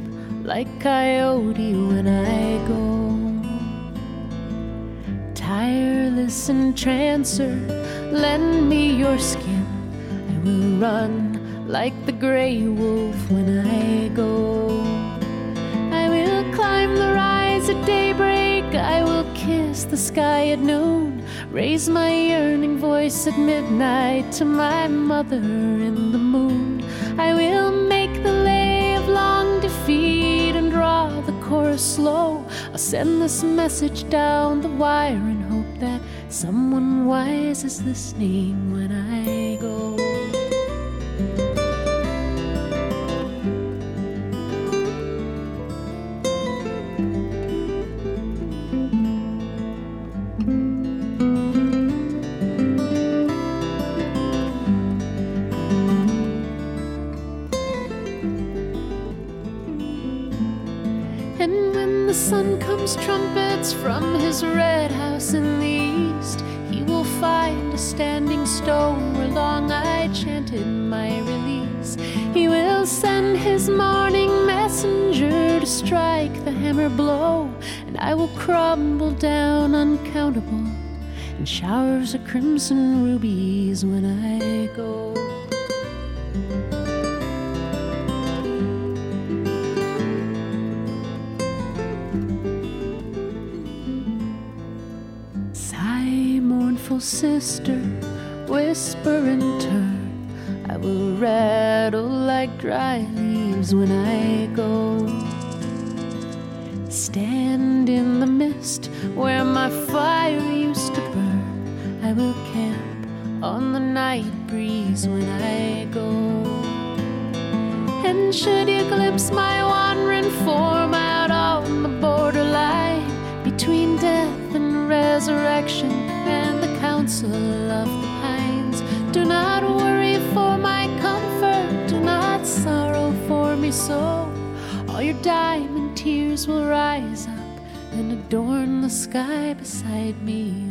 like coyote when I go. Tireless entrancer, lend me your skin. I will run like the gray wolf when I go. I will climb the rise at daybreak. I will kiss the sky at noon. Raise my yearning voice at midnight to my mother in the moon. I will chorus slow. I'll send this message down the wire and hope that someone wise is listening when I from his red house in the east, he will find a standing stone where long I chanted my release. He will send his morning messenger to strike the hammer blow, and I will crumble down uncountable in showers of crimson rubies when I go. Sister, whisper and turn. I will rattle like dry leaves when I go. Stand in the mist where my fire used to burn. I will camp on the night breeze when I go. And should you glimpse my wandering form council of the pines, do not worry for my comfort, do not sorrow for me so. All your diamond tears will rise up and adorn the sky beside me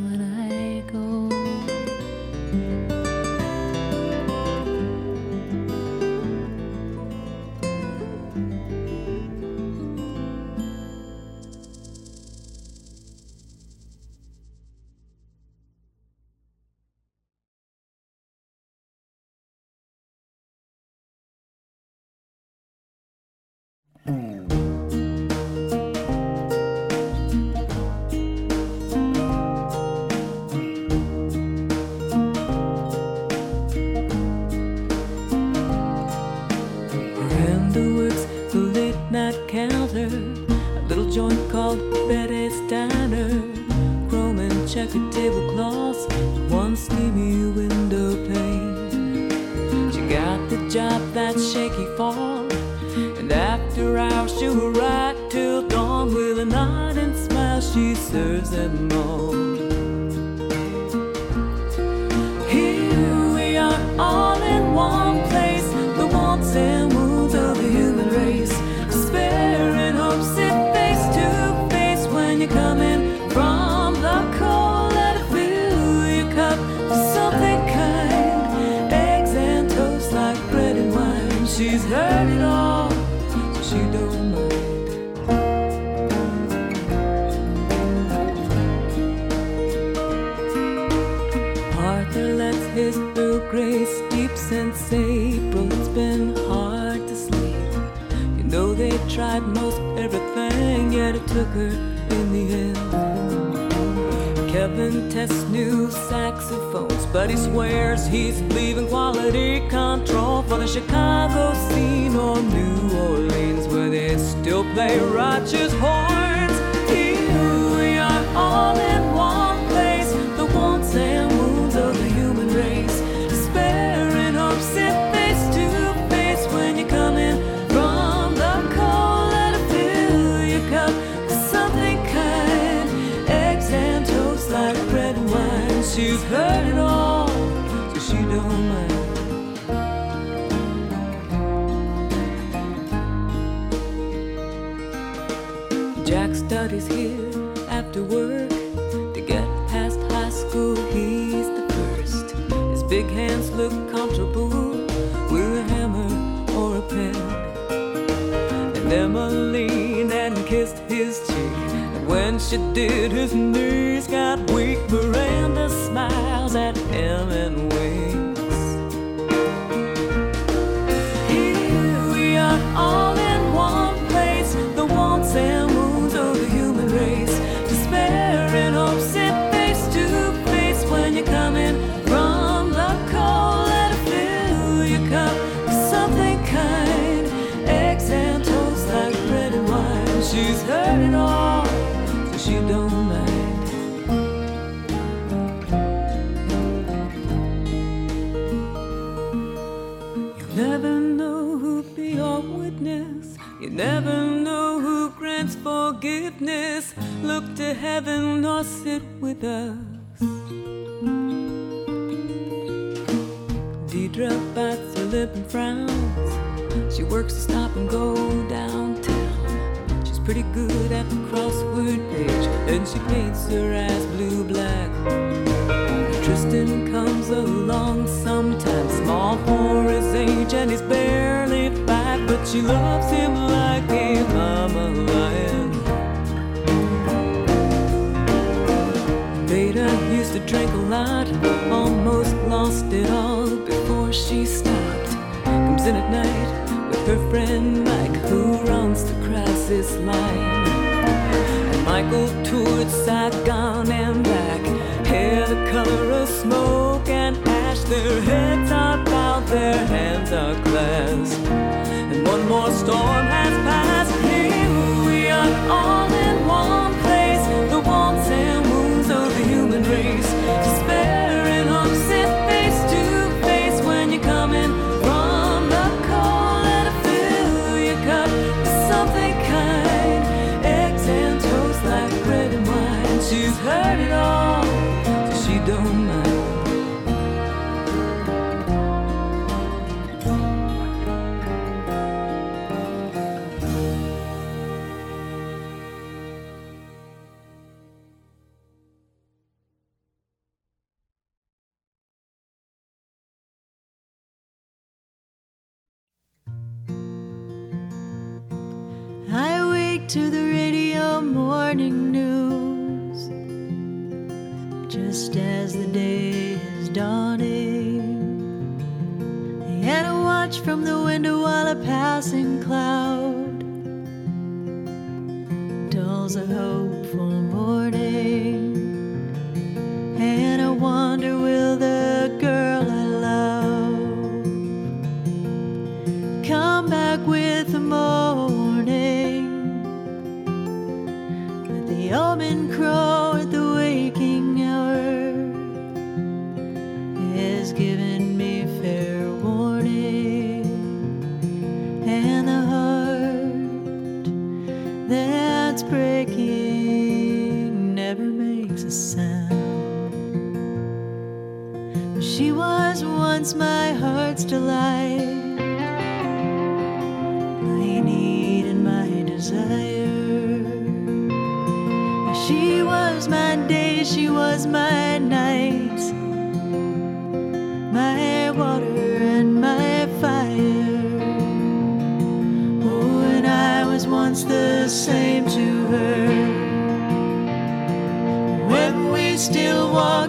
She's heard it all, so she don't mind. Jack studies here after work to get past high school. He's the first. His big hands look comfortable with a hammer or a pen. And Emma leaned and kissed his cheek. And when she did, his knees got weak. Miranda never know who grants forgiveness. Look to heaven or sit with us. Deidre bites her lip and frowns. She works to stop and go downtown. She's pretty good at the crossword page. and she paints her eyes blue black. Tristan comes along sometimes, small for his age, and he's barely five, but she loves him like a mama lion. Beta used to drink a lot, almost lost it all before she stopped. Comes in at night with her friend Mike, who runs the crisis line. And Michael toured Saigon and back, hair the color of smoke and ash. Their heads are bowed, their hands are clasped. And one more storm has passed. Here we are, all in one place. The wants and wounds of the human race. Breaking never makes a sound. She was once my heart's delight, my need and my desire. She was my day, she was my night, still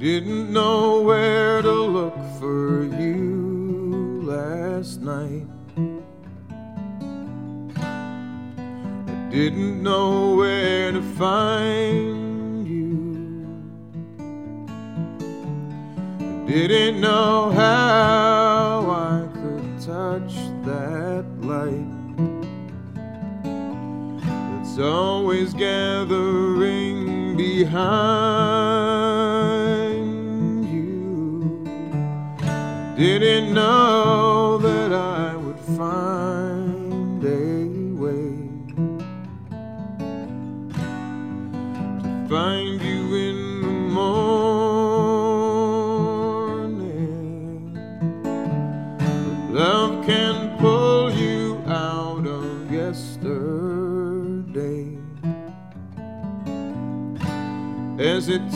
Didn't know where to look for you last night. I didn't know where to find you. I didn't know how I could touch that light. It's always gathering behind.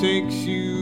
takes you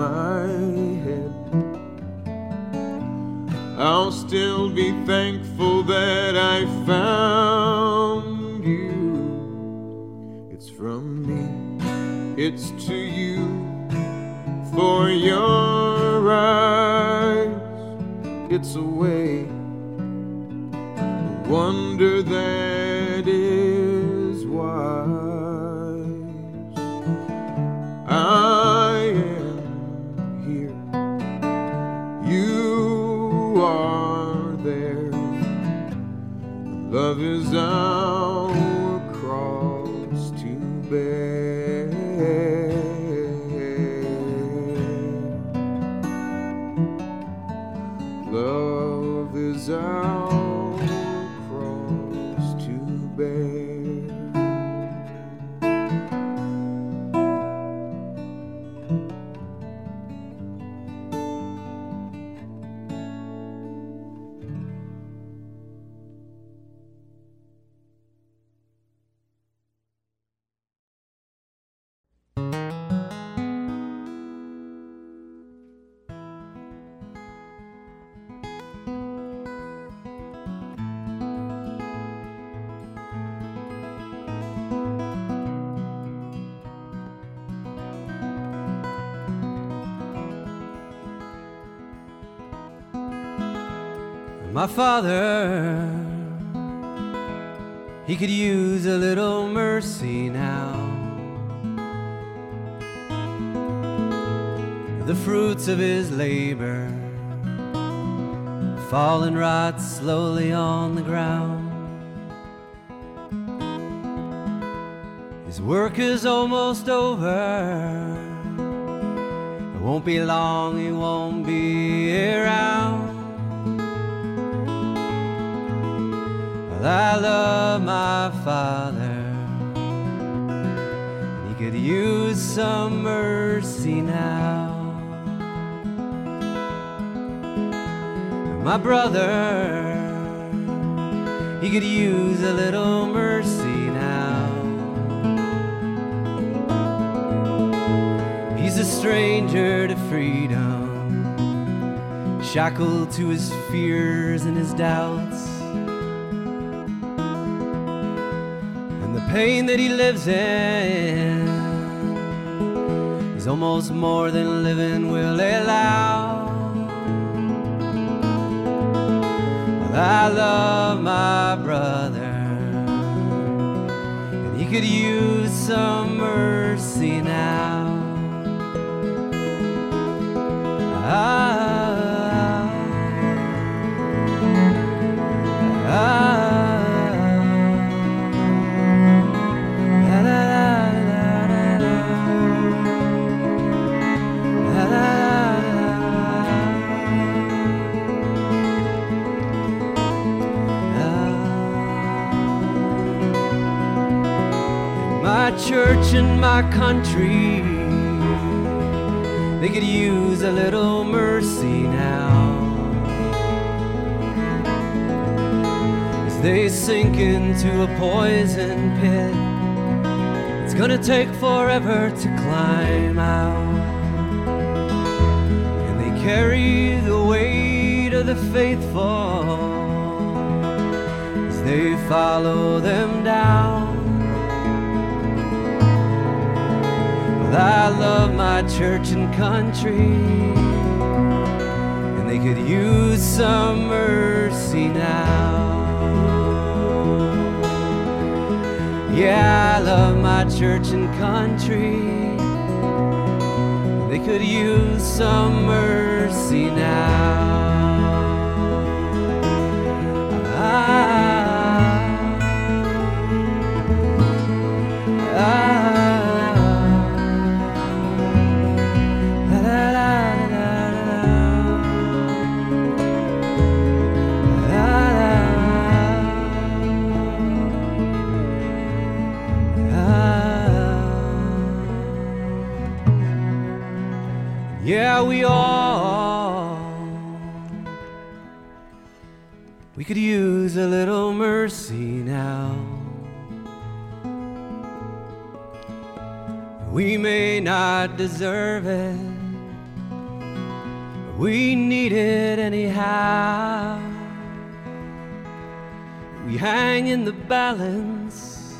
my head. I'll still be thankful that I found you. It's from me, it's to you, for your eyes. It's a way, a wonder that. Slowly on the ground. His work is almost over. It won't be long, he won't be around. Well, I love my father. And he could use some mercy now. My brother, could use a little mercy now. He's a stranger to freedom, shackled to his fears and his doubts. And the pain that he lives in is almost more than living will allow. I love my brother, and he could use some mercy now. Ah, My church in my country, they could use a little mercy now. As they sink into a poison pit, it's gonna take forever to climb out. And they carry the weight of the faithful as they follow them down. I love my church and country, and they could use some mercy now. Yeah, I love my church and country, they could use some mercy now. Yeah, could use a little mercy now. We may not deserve it, we need it anyhow. We hang in the balance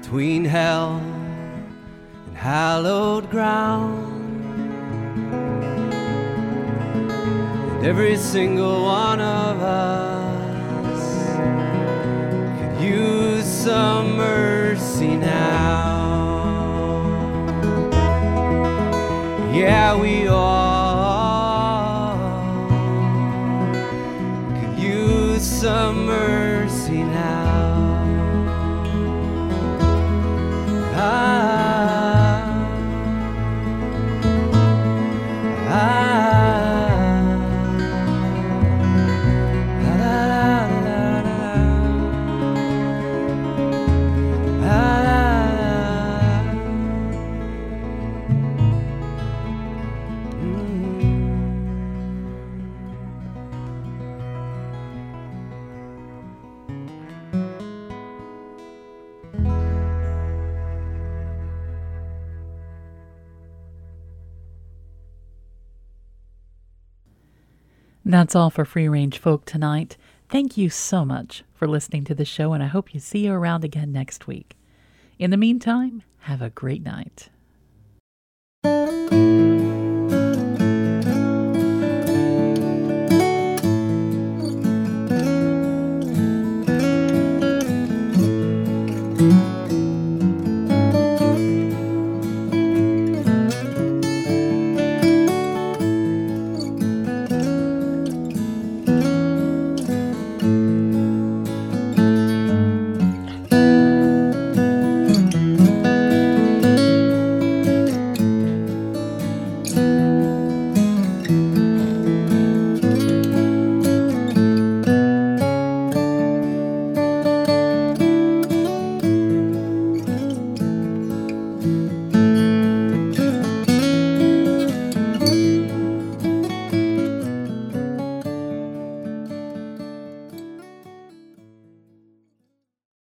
between hell and hallowed ground. Every single one of us could use some mercy now. Yeah, we all could use some mercy now. Ah, That's all for Free Range Folk tonight. Thank you so much for listening to the show, and I hope you see you around again next week. In the meantime, have a great night.